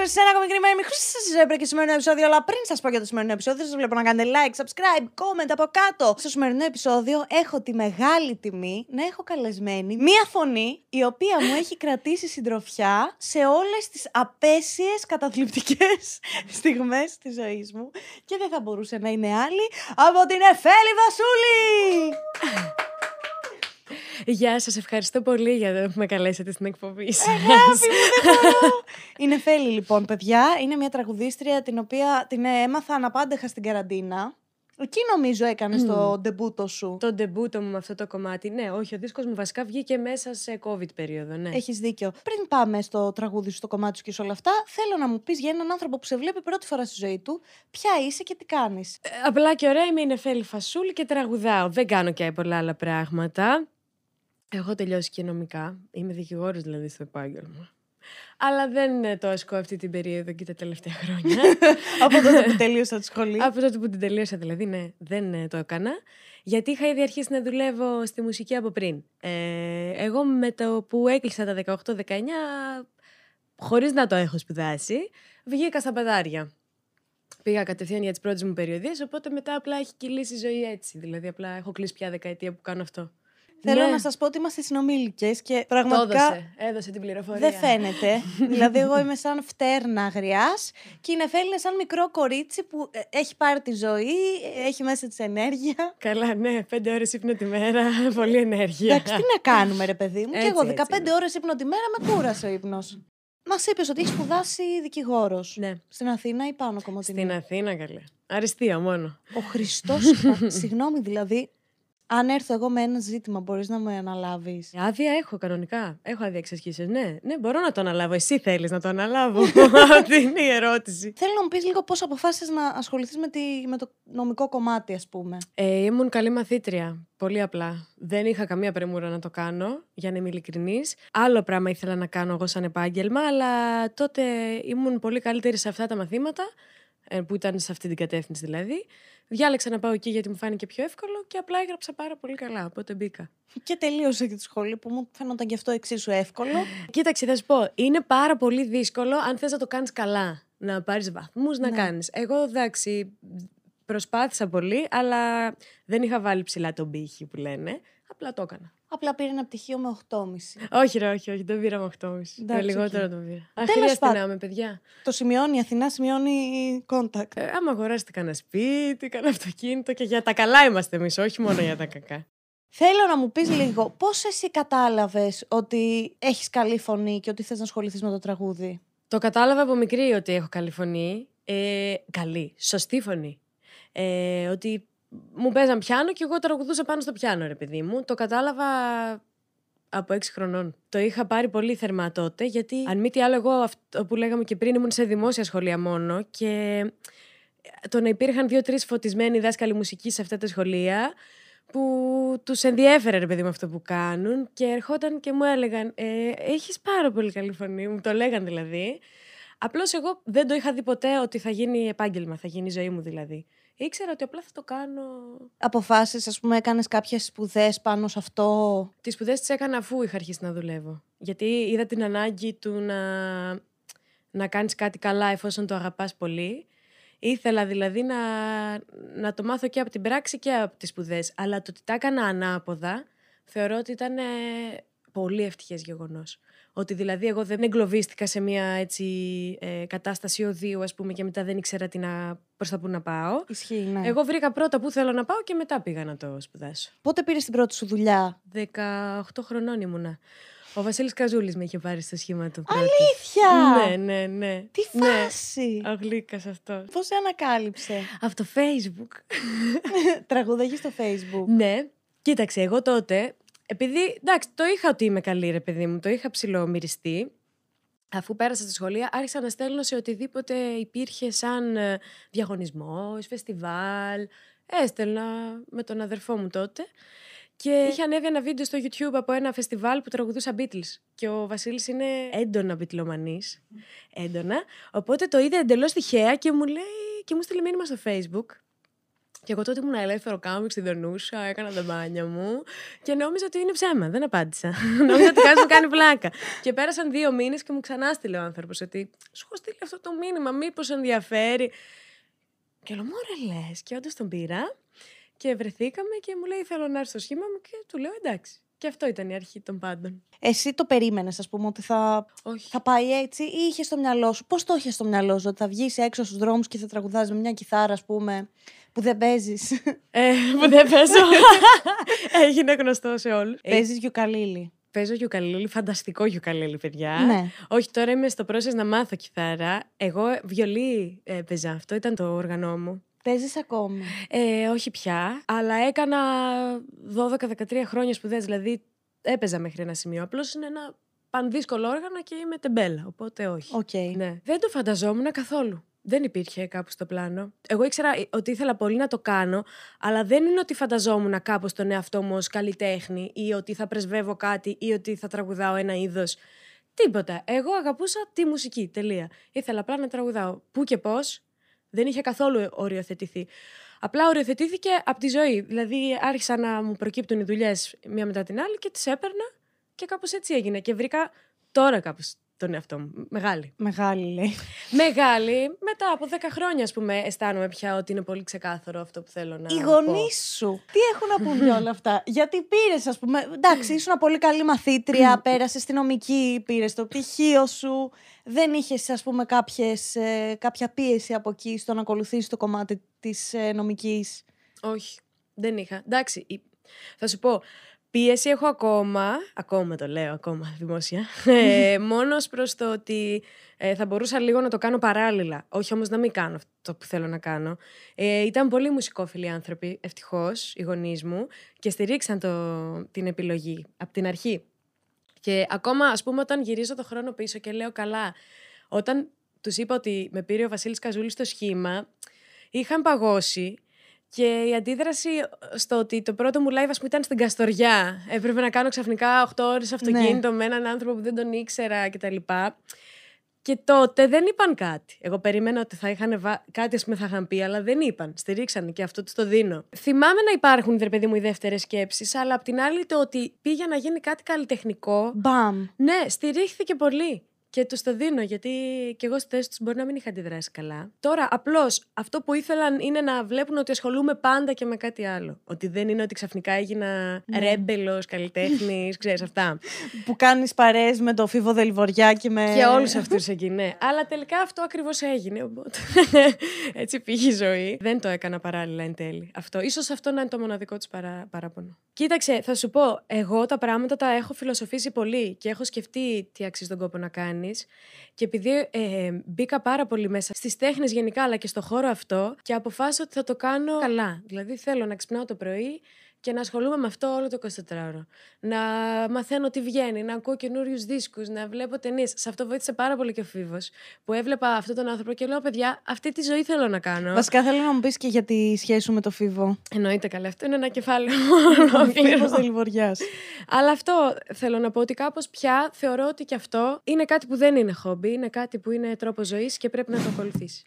ήρθατε σε ένα μικρή μέρη μικρή σας έπρεπε και σημερινό επεισόδιο. Αλλά πριν σας πω για το σημερινό επεισόδιο, σας βλέπω να κάνετε like, subscribe, comment από κάτω. Στο σημερινό επεισόδιο έχω τη μεγάλη τιμή να έχω καλεσμένη μία φωνή η οποία μου έχει κρατήσει συντροφιά σε όλες τις απέσιες καταθλιπτικές στιγμές της ζωής μου. Και δεν θα μπορούσε να είναι άλλη από την Εφέλη Βασούλη! Γεια σας, ευχαριστώ πολύ για το που με καλέσατε στην εκπομπή σας. Αγάπη μου, δεν μπορώ. Είναι Φέλη λοιπόν, παιδιά. Είναι μια τραγουδίστρια την οποία την έμαθα αναπάντεχα στην καραντίνα. Εκεί νομίζω έκανε το ντεμπούτο σου. Το ντεμπούτο μου με αυτό το κομμάτι. Ναι, όχι, ο δίσκος μου βασικά βγήκε μέσα σε COVID περίοδο. Ναι. Έχεις δίκιο. Πριν πάμε στο τραγούδι σου, στο κομμάτι σου και σε όλα αυτά, θέλω να μου πεις για έναν άνθρωπο που σε βλέπει πρώτη φορά στη ζωή του, ποια είσαι και τι κάνεις. Ε, απλά και ωραία είμαι η Νεφέλη Φασούλη και τραγουδάω. Δεν κάνω και πολλά άλλα πράγματα. Έχω τελειώσει και νομικά. Είμαι δικηγόρος δηλαδή στο επάγγελμα. Αλλά δεν ε, το ασκώ αυτή την περίοδο και τα τελευταία χρόνια. Από τότε που τελείωσα τη σχολή. Από τότε που την τελείωσα, δηλαδή, ναι, δεν ε, το έκανα. Γιατί είχα ήδη αρχίσει να δουλεύω στη μουσική από πριν. Ε, εγώ με το που έκλεισα τα 18-19, χωρίς να το έχω σπουδάσει, βγήκα στα πεδάρια. Πήγα κατευθείαν για τις πρώτες μου περιοδίες, οπότε μετά απλά έχει κυλήσει η ζωή έτσι. Δηλαδή, απλά έχω κλείσει πια δεκαετία που κάνω αυτό. Θέλω Ναι. να σας πω ότι είμαστε συνομήλικε και Το πραγματικά. έδωσε, έδωσε την πληροφορία. Δεν φαίνεται. δηλαδή, εγώ είμαι σαν φτέρνα αγριάς και η Νεφέλη είναι σαν μικρό κορίτσι που ε, έχει πάρει τη ζωή, ε, έχει μέσα της ενέργεια. Καλά, ναι, πέντε ώρες ύπνο τη μέρα, πολύ ενέργεια. Εντάξει, τι να κάνουμε, ρε παιδί μου. και Έτσι, εγώ 15 έτσι είναι. ώρες ύπνο τη μέρα με κούρασε ο ύπνος. Μας είπες ότι έχει σπουδάσει δικηγόρος. Ναι, Στην Αθήνα ή πάνω κομμωτινή; στην Αθήνα καλέ. Αριστεία μόνο. Ο Χριστός. Συγγνώμη, δηλαδή, αν έρθω εγώ με ένα ζήτημα, μπορείς να με αναλάβεις; Άδεια έχω κανονικά. Έχω άδεια εξασκήσεις. Ναι, ναι, μπορώ να το αναλάβω. Εσύ θέλεις να το αναλάβω. Αυτή είναι η ερώτηση. Θέλω να μου πεις λίγο πώς αποφάσισες να ασχοληθείς με, τη, με το νομικό κομμάτι, ας πούμε. Ε, ήμουν καλή μαθήτρια. Πολύ απλά. Δεν είχα καμία πρεμούρα να το κάνω, για να είμαι ειλικρινής. Άλλο πράγμα ήθελα να κάνω εγώ σαν επάγγελμα, αλλά τότε ήμουν πολύ καλύτερη σε αυτά τα μαθήματα, ε, που ήταν σε αυτή την κατεύθυνση δηλαδή. Διάλεξα να πάω εκεί γιατί μου φάνηκε πιο εύκολο και απλά έγραψα πάρα πολύ καλά. Οπότε μπήκα. Και τελείωσε και τη σχολή που μου φαίνονταν και αυτό εξίσου εύκολο. Κοίταξε, θα σου πω. Είναι πάρα πολύ δύσκολο αν θες να το κάνεις καλά. Να πάρεις βαθμούς, να Ναι. κάνεις. Εγώ, εντάξει, προσπάθησα πολύ, αλλά δεν είχα βάλει ψηλά τον πύχη που λένε. Απλά το έκανα. Απλά πήρε ένα πτυχίο με 8,5. Όχι, ρε, όχι, όχι. Δεν πήραμε 8,5. Το Εντάξει, λιγότερο οκ. το πήρα. Τέλος Αχρείαστη πάντων. να είμαι, παιδιά. Το σημειώνει η Αθηνά, σημειώνει contact. Ε, άμα αγοράσετε κανένα σπίτι, κανένα αυτοκίνητο και για τα καλά είμαστε εμείς, όχι μόνο για τα κακά. Θέλω να μου πεις λίγο πώς εσύ κατάλαβες ότι έχεις καλή φωνή και ότι θες να ασχοληθείς με το τραγούδι; Το κατάλαβα από μικρή ότι έχω καλή φωνή. Ε, καλή, σωστή φωνή. Ε, ότι μου παίζαν πιάνο και εγώ τραγουδούσα πάνω στο πιάνο, ρε παιδί μου. Το κατάλαβα από έξι χρονών. Το είχα πάρει πολύ θερμά τότε, γιατί αν μη τι άλλο, εγώ αυτό που λέγαμε και πριν ήμουν σε δημόσια σχολεία μόνο και το να υπήρχαν δύο-τρεις φωτισμένοι δάσκαλοι μουσικής σε αυτά τα σχολεία που τους ενδιέφερε ρε παιδί μου αυτό που κάνουν και ερχόταν και μου έλεγαν ε, έχεις πάρα πολύ καλή φωνή, μου το λέγαν δηλαδή. Απλώς εγώ δεν το είχα δει ποτέ ότι θα γίνει επάγγελμα, θα γίνει η ζωή μου δηλαδή. Ήξερα ότι απλά θα το κάνω. Αποφάσεις, ας πούμε, έκανες κάποιες σπουδές πάνω σε αυτό; Τις σπουδές τις έκανα αφού είχα αρχίσει να δουλεύω. Γιατί είδα την ανάγκη του να, να κάνεις κάτι καλά εφόσον το αγαπάς πολύ. Ήθελα δηλαδή να, να το μάθω και από την πράξη και από τις σπουδές. Αλλά το ότι τα έκανα ανάποδα θεωρώ ότι ήταν ε, πολύ ευτυχές γεγονός. Ότι δηλαδή εγώ δεν εγκλωβίστηκα σε μια έτσι, ε, κατάσταση οδείου ας πούμε και μετά δεν ήξερα τι να, προς τα που να πάω. Ισχύει, ναι. Εγώ βρήκα πρώτα που θέλω να πάω και μετά πήγα να το σπουδάσω. Πότε πήρες την πρώτη σου δουλειά; 18 χρονών ήμουνα. Ο Βασίλης Καζούλης με είχε πάρει στο σχήμα του. πρώτη. Αλήθεια! Ναι, ναι, ναι. Τι Ναι. φάση! Ο Γλύκας αυτός. Πώς σε ανακάλυψε; Από το Facebook. Τραγουδαγεί στο facebook. ναι. Κοίταξε, εγώ τότε, επειδή, εντάξει, το είχα ότι είμαι καλή ρε παιδί μου, το είχα ψηλομυριστεί, αφού πέρασα στη σχολεία, άρχισα να στέλνω σε οτιδήποτε υπήρχε σαν ε, διαγωνισμός, φεστιβάλ. Έστελνα με τον αδερφό μου τότε. Και είχε ανέβει ένα βίντεο στο YouTube από ένα φεστιβάλ που τραγουδούσα Beatles. Και ο Βασίλης είναι έντονα μπιτλομανής. Έντονα. Οπότε το είδε εντελώς τυχαία και μου λέει και μου στείλε μήνυμα στο Facebook. Και εγώ τότε ήμουν ελεύθερο κάμπινγκ στην Δονούσα, έκανα τα μπάνια μου και νόμιζα ότι είναι ψέμα. Δεν απάντησα. νόμιζα ότι κάτι μου κάνει πλάκα. και πέρασαν δύο μήνες και μου ξανά στείλε ο άνθρωπος ότι σου έχω στείλει αυτό το μήνυμα, μήπως ενδιαφέρει. Και λέω, Μωρέ λες. Και όντως τον πήρα και βρεθήκαμε και μου λέει: Θέλω να έρθει στο σχήμα μου και του λέω: Εντάξει. Και αυτό ήταν η αρχή των πάντων. Εσύ το περίμενες, ας πούμε, ότι θα, Όχι. θα πάει έτσι, ή είχε στο μυαλό σου. Πώς το είχες στο μυαλό σου, ότι θα βγεις έξω στους δρόμους και θα τραγουδάζει με μια κιθάρα, ας πούμε, που δεν παίζεις. Ε, που δεν παίζω. Έγινε γνωστό σε όλους. παίζεις γιουκαλίλι. Παίζω γιουκαλίλι, φανταστικό γιουκαλίλι, παιδιά. Ναι. Όχι, τώρα είμαι στο process να μάθω κιθάρα. Εγώ βιολί ε, παίζα, αυτό ήταν το όργανό μου. Παίζεις ακόμη. Ε, όχι πια, αλλά έκανα 12-13 χρόνια σπουδές, δηλαδή έπαιζα μέχρι ένα σημείο. Απλώς είναι ένα πανδύσκολο όργανο και είμαι τεμπέλα, οπότε όχι. Οκ. Ναι. Δεν το φανταζόμουν καθόλου. Δεν υπήρχε κάπου στο πλάνο. Εγώ ήξερα ότι ήθελα πολύ να το κάνω, αλλά δεν είναι ότι φανταζόμουν κάπως τον εαυτό μου ως καλλιτέχνη ή ότι θα πρεσβεύω κάτι ή ότι θα τραγουδάω ένα είδος. Τίποτα. Εγώ αγαπούσα τη μουσική. Τελεία. Ήθελα απλά να τραγουδάω. Πού και πώς. Δεν είχε καθόλου οριοθετηθεί. Απλά οριοθετήθηκε από τη ζωή. Δηλαδή άρχισαν να μου προκύπτουν οι δουλειές μία μετά την άλλη και τις έπαιρνα και κάπως έτσι έγινε. Και βρήκα τώρα κάπως τον εαυτό μου. Μεγάλη. Μεγάλη λέει. Μεγάλη. Μετά από 10 χρόνια, ας πούμε, αισθάνομαι πια ότι είναι πολύ ξεκάθαρο αυτό που θέλω να. Οι πω. γονείς σου, τι έχουν να πούν για όλα αυτά; Γιατί πήρες, ας πούμε. Εντάξει, ήσουν μια πολύ καλή μαθήτρια, πέρασες στη νομική, πήρες το πτυχίο σου. Δεν είχες, ας πούμε, κάποιες, ε, κάποια πίεση από εκεί στο να ακολουθήσεις το κομμάτι της ε, νομικής; Όχι. Δεν είχα. Εντάξει. η- Θα σου πω. Πίεση έχω ακόμα, ακόμα το λέω ακόμα δημόσια, ε, μόνο προς το ότι ε, θα μπορούσα λίγο να το κάνω παράλληλα. Όχι όμως να μην κάνω αυτό που θέλω να κάνω. Ε, ήταν πολύ μουσικόφιλοι άνθρωποι, ευτυχώς, οι γονείς μου, και στηρίξαν το, την επιλογή από την αρχή. Και ακόμα, ας πούμε, όταν γυρίζω το χρόνο πίσω και λέω καλά, όταν τους είπα ότι με πήρε ο Βασίλης Καζούλης στο σχήμα, είχαν παγώσει και η αντίδραση στο ότι το πρώτο μου live, ας πούμε, ήταν στην Καστοριά. Έπρεπε να κάνω ξαφνικά 8 ώρες αυτοκίνητο με έναν άνθρωπο που δεν τον ήξερα κτλ. Και τότε δεν είπαν κάτι. Εγώ περίμενα ότι θα είχαν βα... κάτι, ας πούμε, θα είχαν πει, αλλά δεν είπαν. Στηρίξαν και αυτό του το δίνω. Θυμάμαι να υπάρχουν, ρε παιδί μου, οι δεύτερες σκέψεις, αλλά απ' την άλλη το ότι πήγε να γίνει κάτι καλλιτεχνικό. Μπαμ. Ναι, στηρίχθηκε πολύ. Και τους το δίνω, γιατί και εγώ στη θέση τους μπορεί να μην είχα αντιδράσει καλά. Τώρα, απλώς αυτό που ήθελαν είναι να βλέπουν ότι ασχολούμαι πάντα και με κάτι άλλο. Ότι δεν είναι ότι ξαφνικά έγινα Ναι. ρέμπελος, καλλιτέχνης, ξέρεις αυτά. Που κάνεις παρέ με το Φίβο Δελβοριά και με. Και όλους αυτούς εκεί, ναι. Αλλά τελικά αυτό ακριβώς έγινε. Οπότε έτσι πήγε η ζωή. Δεν το έκανα παράλληλα εν τέλει. Αυτό. Ίσως αυτό να είναι το μοναδικό του παρά, παράπονο. Κοίταξε, θα σου πω, εγώ τα πράγματα τα έχω φιλοσοφήσει πολύ και έχω σκεφτεί τι αξίζει τον κόπο να κάνει. Και επειδή ε, μπήκα πάρα πολύ μέσα στις τέχνες γενικά, αλλά και στο χώρο αυτό, και αποφάσισα ότι θα το κάνω καλά. Δηλαδή θέλω να ξυπνάω το πρωί και να ασχολούμαι με αυτό όλο το 24ωρο. Να μαθαίνω τι βγαίνει, να ακούω καινούριους δίσκους, να βλέπω ταινίες. Σε αυτό βοήθησε πάρα πολύ και ο Φίβος. Που έβλεπα αυτόν τον άνθρωπο και λέω: Παιδιά, αυτή τη ζωή θέλω να κάνω. Βασικά θέλω να μου πεις και για τη σχέση σου με το Φίβο. Εννοείται καλά. Αυτό είναι ένα κεφάλαιο. Ο ολόκληρο. Φίβο Δελβοριά. Αλλά αυτό θέλω να πω ότι κάπως πια θεωρώ ότι και αυτό είναι κάτι που δεν είναι χόμπι, είναι κάτι που είναι τρόπο ζωής και πρέπει να το ακολουθήσει.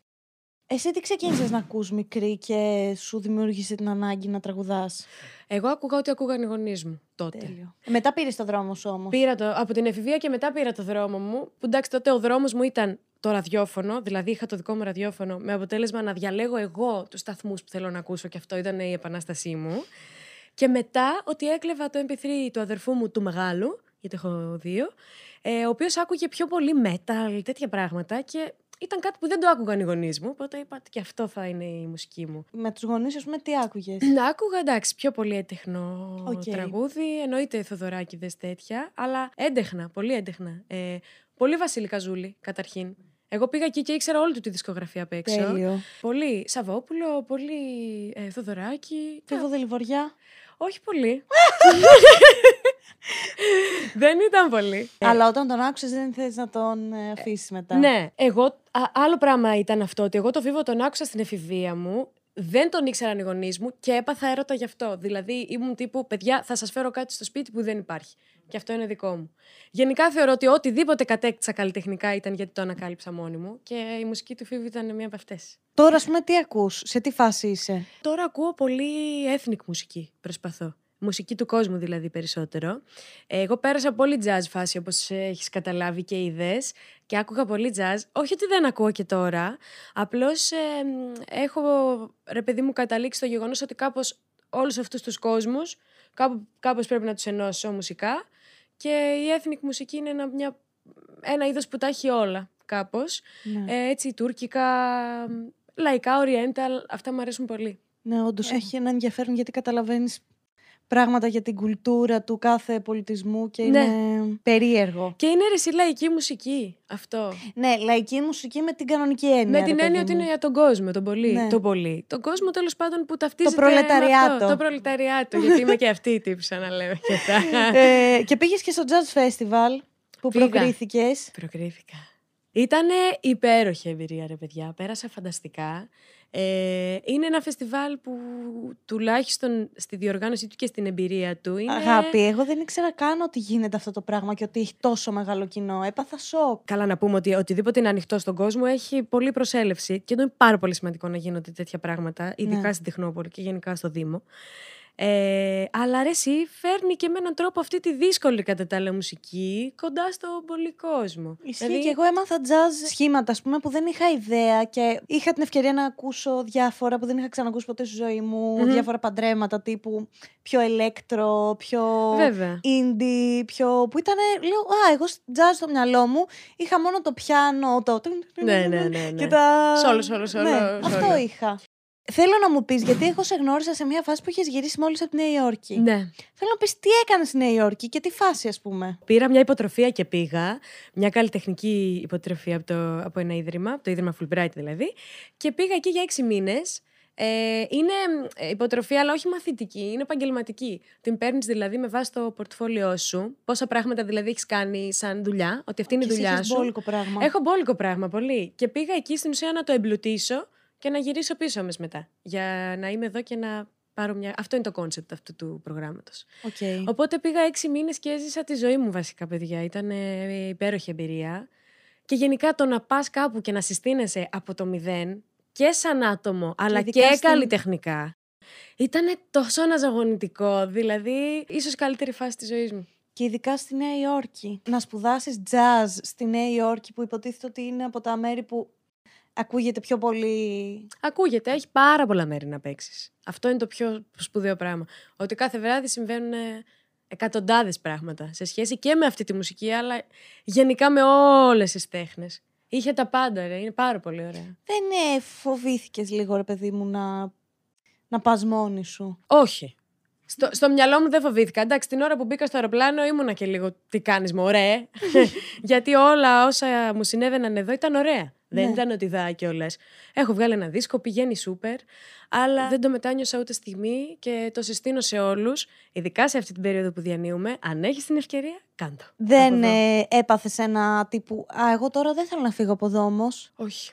Εσύ τι ξεκίνησες να ακούς μικρή και σου δημιούργησε την ανάγκη να τραγουδάς; Εγώ άκουγα ότι ακούγαν οι γονείς μου τότε. Τέλειο. Μετά πήρες το δρόμο σου όμως. Πήρα το, από την εφηβεία και μετά πήρα το δρόμο μου. Που εντάξει, τότε ο δρόμος μου ήταν το ραδιόφωνο, δηλαδή είχα το δικό μου ραδιόφωνο, με αποτέλεσμα να διαλέγω εγώ τους σταθμούς που θέλω να ακούσω και αυτό ήταν η επανάστασή μου. Και μετά ότι έκλεβα το MP3 του αδερφού μου του μεγάλου, γιατί έχω δύο, ε, ο οποίος άκουγε πιο πολύ metal, τέτοια πράγματα και ήταν κάτι που δεν το άκουγαν οι γονείς μου. Οπότε είπα ότι και αυτό θα είναι η μουσική μου. Με τους γονείς, ας πούμε, τι άκουγες; Να άκουγα εντάξει πιο πολύ έντεχνο Οκ. τραγούδι, εννοείται Θοδωράκηδες τέτοια, αλλά έντεχνα, πολύ έντεχνα. Ε, πολύ Βασίλη Καζούλη, καταρχήν. Εγώ πήγα εκεί και ήξερα όλη του τη δισκογραφία απ' έξω. Τέλειο. Πολύ Σαββόπουλο, πολύ ε, Θοδωράκη. Φίβο Δελβοριά. Όχι πολύ. Δεν ήταν πολύ. Αλλά όταν τον άκουσες, δεν θες να τον ε, αφήσεις μετά. Ναι, εγώ. α- άλλο πράγμα ήταν αυτό ότι εγώ το Βίβο τον άκουσα στην εφηβεία μου. δεν τον ήξεραν οι γονείς μου και έπαθα έρωτα γι' αυτό. Δηλαδή ήμουν τύπου, παιδιά, θα σας φέρω κάτι στο σπίτι που δεν υπάρχει. Και αυτό είναι δικό μου. Γενικά θεωρώ ότι οτιδήποτε κατέκτησα καλλιτεχνικά ήταν γιατί το ανακάλυψα μόνη μου και η μουσική του Φίβου ήταν μία από αυτές. Τώρα, ας πούμε, τι ακούς, σε τι φάση είσαι; Τώρα ακούω πολύ ethnic μουσική. Προσπαθώ. Μουσική του κόσμου δηλαδή περισσότερο. Εγώ πέρασα πολύ jazz φάση όπως έχεις καταλάβει και είδες και άκουγα πολύ jazz. Όχι ότι δεν ακούω και τώρα, απλώς ε, έχω ρε παιδί μου καταλήξει το γεγονός ότι κάπως όλους αυτούς τους κόσμους κάπου, κάπως πρέπει να τους ενώσω μουσικά και η ethnic μουσική είναι ένα, μια, ένα είδος που τα έχει όλα κάπως. Ναι. Ε, έτσι τουρκικά, λαϊκά, oriental, αυτά μου αρέσουν πολύ. Ναι, όντως έχει ένα ενδιαφέρον γιατί καταλαβαίνεις πράγματα για την κουλτούρα του κάθε πολιτισμού και Ναι. είναι περίεργο. Και είναι ρε λαϊκή μουσική αυτό. Ναι, λαϊκή μουσική με την κανονική έννοια. Με την ρε έννοια παιδί ότι μου. είναι για τον κόσμο, τον πολύ. Ναι. Τον πολύ. Τον κόσμο τέλος πάντων που ταυτίζεται. προλεταριάτο. Με αυτό, το προλεταριάτο. γιατί είμαι και αυτή η τύψη, να λέμε και αυτά. ε, και πήγες και στο Jazz Festival που Πήγα. προκρίθηκες. Προκρίθηκα. Ήτανε υπέροχη εμπειρία, ρε παιδιά. Πέρασα φανταστικά. Ε, είναι ένα φεστιβάλ που τουλάχιστον στη διοργάνωσή του και στην εμπειρία του είναι... Αγάπη, εγώ δεν ήξερα καν ότι γίνεται αυτό το πράγμα και ότι έχει τόσο μεγάλο κοινό. Έπαθα σοκ. Καλά να πούμε ότι οτιδήποτε είναι ανοιχτό στον κόσμο έχει πολλή προσέλευση και είναι πάρα πολύ σημαντικό να γίνονται τέτοια πράγματα, ειδικά Ναι. στην Τεχνόπολη και γενικά στο Δήμο. Ε, αλλά ρε εσύ φέρνει και με έναν τρόπο αυτή τη δύσκολη κατά τα άλλα μουσική κοντά στον πολύ κόσμο. Ισχύει Δηλαδή, και εγώ έμαθα jazz σχήματα, ας πούμε, που δεν είχα ιδέα και είχα την ευκαιρία να ακούσω διάφορα που δεν είχα ξανακούσει ποτέ στη ζωή μου. Μμμ. Διάφορα παντρέματα τύπου πιο ηλέκτρο, πιο Βέβαια. indie, πιο... που ήταν, λέω, α, εγώ στη jazz στο μυαλό μου είχα μόνο το πιάνο, το... Ναι, ναι, ναι, ναι. Και τα... Σόλο, σόλο, σόλο, Ναι, σόλο. αυτό είχα. Θέλω να μου πεις, γιατί εγώ σε γνώρισα σε μια φάση που είχες γυρίσει μόλις από τη Νέα Υόρκη. Ναι. Θέλω να πεις τι έκανες στη Νέα Υόρκη και τι φάση, ας πούμε. Πήρα μια υποτροφία και πήγα. Μια καλλιτεχνική υποτροφία από, το, από ένα ίδρυμα, από το ίδρυμα Fulbright δηλαδή. Και πήγα εκεί για έξι μήνες. Ε, είναι ε, υποτροφία, αλλά όχι μαθητική, είναι επαγγελματική. Την παίρνεις δηλαδή με βάση το πορτφόλιό σου. Πόσα πράγματα δηλαδή έχεις κάνει σαν δουλειά, ότι αυτή είναι η Και εσύ δουλειά είχες σου. μπόλικο πράγμα. Έχω μπόλικο πράγμα πολύ. Και πήγα εκεί στην ουσία να το εμπλουτίσω και να γυρίσω πίσω αμέσως μετά. Για να είμαι εδώ και να πάρω μια. Αυτό είναι το concept αυτού του προγράμματος. Οκ. Οπότε πήγα έξι μήνες και έζησα τη ζωή μου βασικά, παιδιά. Ήταν ε, υπέροχη εμπειρία. Και γενικά το να πας κάπου και να συστήνεσαι από το μηδέν και σαν άτομο, αλλά ειδικά και στην- καλλιτεχνικά. Ήταν τόσο αναζωογονητικό. Δηλαδή, ίσως καλύτερη φάση της ζωής μου. Και ειδικά στη Νέα Υόρκη. Να σπουδάσεις jazz στη Νέα Υόρκη που υποτίθεται ότι είναι από τα μέρη που ακούγεται πιο πολύ... Ακούγεται, έχει πάρα πολλά μέρη να παίξεις. Αυτό είναι το πιο σπουδαίο πράγμα. Ότι κάθε βράδυ συμβαίνουν εκατοντάδες πράγματα σε σχέση και με αυτή τη μουσική, αλλά γενικά με όλες τις τέχνες. Είχε τα πάντα, ρε. Είναι πάρα πολύ ωραία. Δεν ε, φοβήθηκες λίγο, ρε παιδί μου, να, να πας μόνη σου; Όχι. Στο, στο μυαλό μου δεν φοβήθηκα. Εντάξει, την ώρα που μπήκα στο αεροπλάνο ήμουνα και λίγο τι κάνεις μωρέ; Γιατί όλα όσα μου συνέβαιναν εδώ ήταν ωραία. Δεν Ναι. ήταν ότι δά κιόλας. Έχω βγάλει ένα δίσκο, πηγαίνει σούπερ, αλλά δεν το μετάνιωσα ούτε στιγμή και το συστήνω σε όλους, ειδικά σε αυτή την περίοδο που διανύουμε. Αν έχεις την ευκαιρία, κάντο. Δεν ε, έπαθες ένα τύπου «Α, εγώ τώρα δεν θέλω να φύγω από εδώ όμως». Όχι.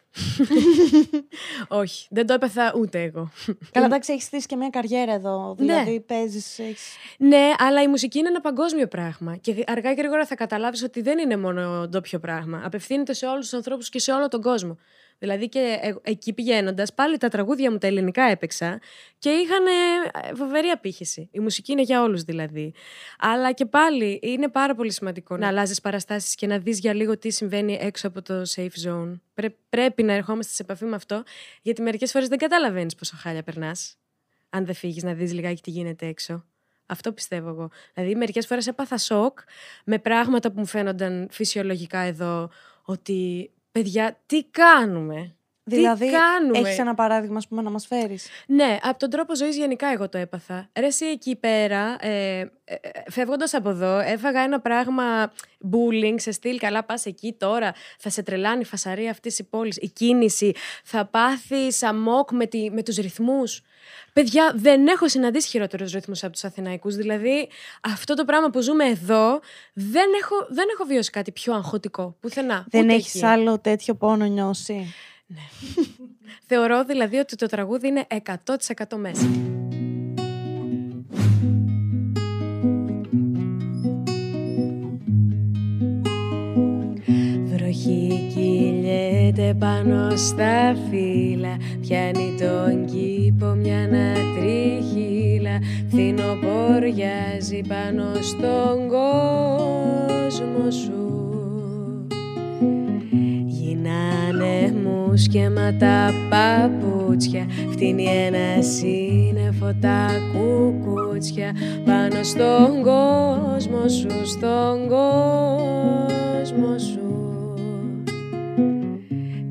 Όχι. Δεν το έπαθα ούτε εγώ. Καλά, εντάξει, έχεις στήσει και μια καριέρα εδώ. Δηλαδή, παίζεις, έχεις... Ναι, αλλά η μουσική είναι ένα παγκόσμιο πράγμα. Και αργά και γρήγορα θα καταλάβεις ότι δεν είναι μόνο ντόπιο πράγμα. Απευθύνεται σε όλους τους ανθρώπους και σε όλο τον κόσμο. Δηλαδή και ε- εκεί πηγαίνοντας, πάλι τα τραγούδια μου τα ελληνικά έπαιξα και είχαν ε, φοβερή απήχηση. Η μουσική είναι για όλους δηλαδή. Αλλά και πάλι είναι πάρα πολύ σημαντικό να αλλάζεις παραστάσεις και να δεις για λίγο τι συμβαίνει έξω από το safe zone. Πρέ- πρέπει να ερχόμαστε σε επαφή με αυτό, γιατί μερικές φορές δεν καταλαβαίνεις πόσο χάλια περνάς. Αν δεν φύγεις να δεις λιγάκι τι γίνεται έξω. Αυτό πιστεύω εγώ. Δηλαδή, μερικές φορές έπαθα σοκ με πράγματα που μου φαίνονταν φυσιολογικά εδώ. Ότι παιδιά, τι κάνουμε; Δηλαδή, τι κάνουμε; έχεις ένα παράδειγμα, ας πούμε, να μας φέρεις; Ναι, από τον τρόπο ζωής γενικά εγώ το έπαθα. Ρε, εσύ εκεί πέρα, ε, ε, φεύγοντας από εδώ, έφαγα ένα πράγμα bullying σε στυλ. Καλά, πας εκεί τώρα, θα σε τρελάνει η φασαρία αυτής η πόλης. Η κίνηση, θα πάθεις αμόκ με, τη, με τους ρυθμούς. Παιδιά, δεν έχω συναντήσει χειρότερους ρυθμούς από τους Αθηναϊκούς. Δηλαδή, αυτό το πράγμα που ζούμε εδώ, δεν έχω, δεν έχω βιώσει κάτι πιο αγχωτικό. Πουθενά. Δεν ούτε έχεις εκεί. άλλο τέτοιο πόνο νιώσει; Θεωρώ δηλαδή ότι το τραγούδι είναι 100% μέσα. Βροχή κυλιέται πάνω στα φύλλα Πιάνει τον κήπο μια νατριχύλα Φθινοποριάζει πάνω στον κόσμο σου Γυρνάνε μου σχέματα παπούτσια. Φτύνει ένα σύννεφο τα κουκούτσια. Πάνω στον κόσμο σου, στον κόσμο σου.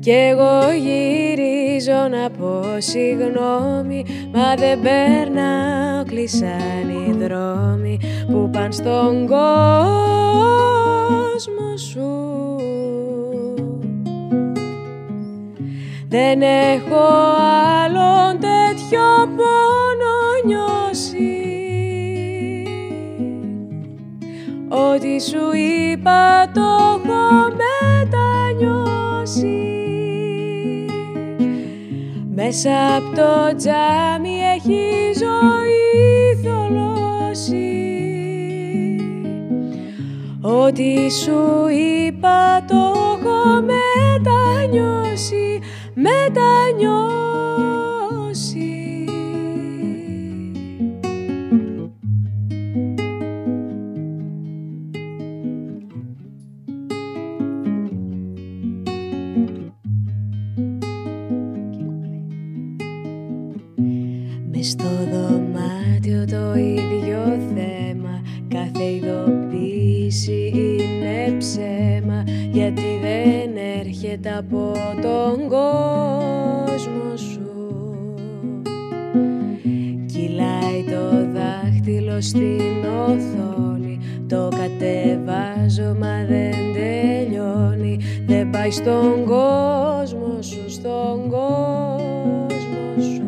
Κι εγώ γυρίζω να πω συγγνώμη Μα δεν περνάω, κλείσαν οι δρόμοι Που πάνε στον κόσμο σου Δεν έχω άλλον τέτοιο πόνο νιώσει. Ό,τι σου είπα το έχω μετανιώσει. Μέσα από το τζάμι έχει ζωή θολώσει. Ό,τι σου είπα το έχω μετανιώσει Μετανιώσει από τον κόσμο σου. Κυλάει το δάχτυλο στην οθόνη Το κατεβάζω μα δεν τελειώνει. Δεν πάει στον κόσμο σου, στον κόσμο σου.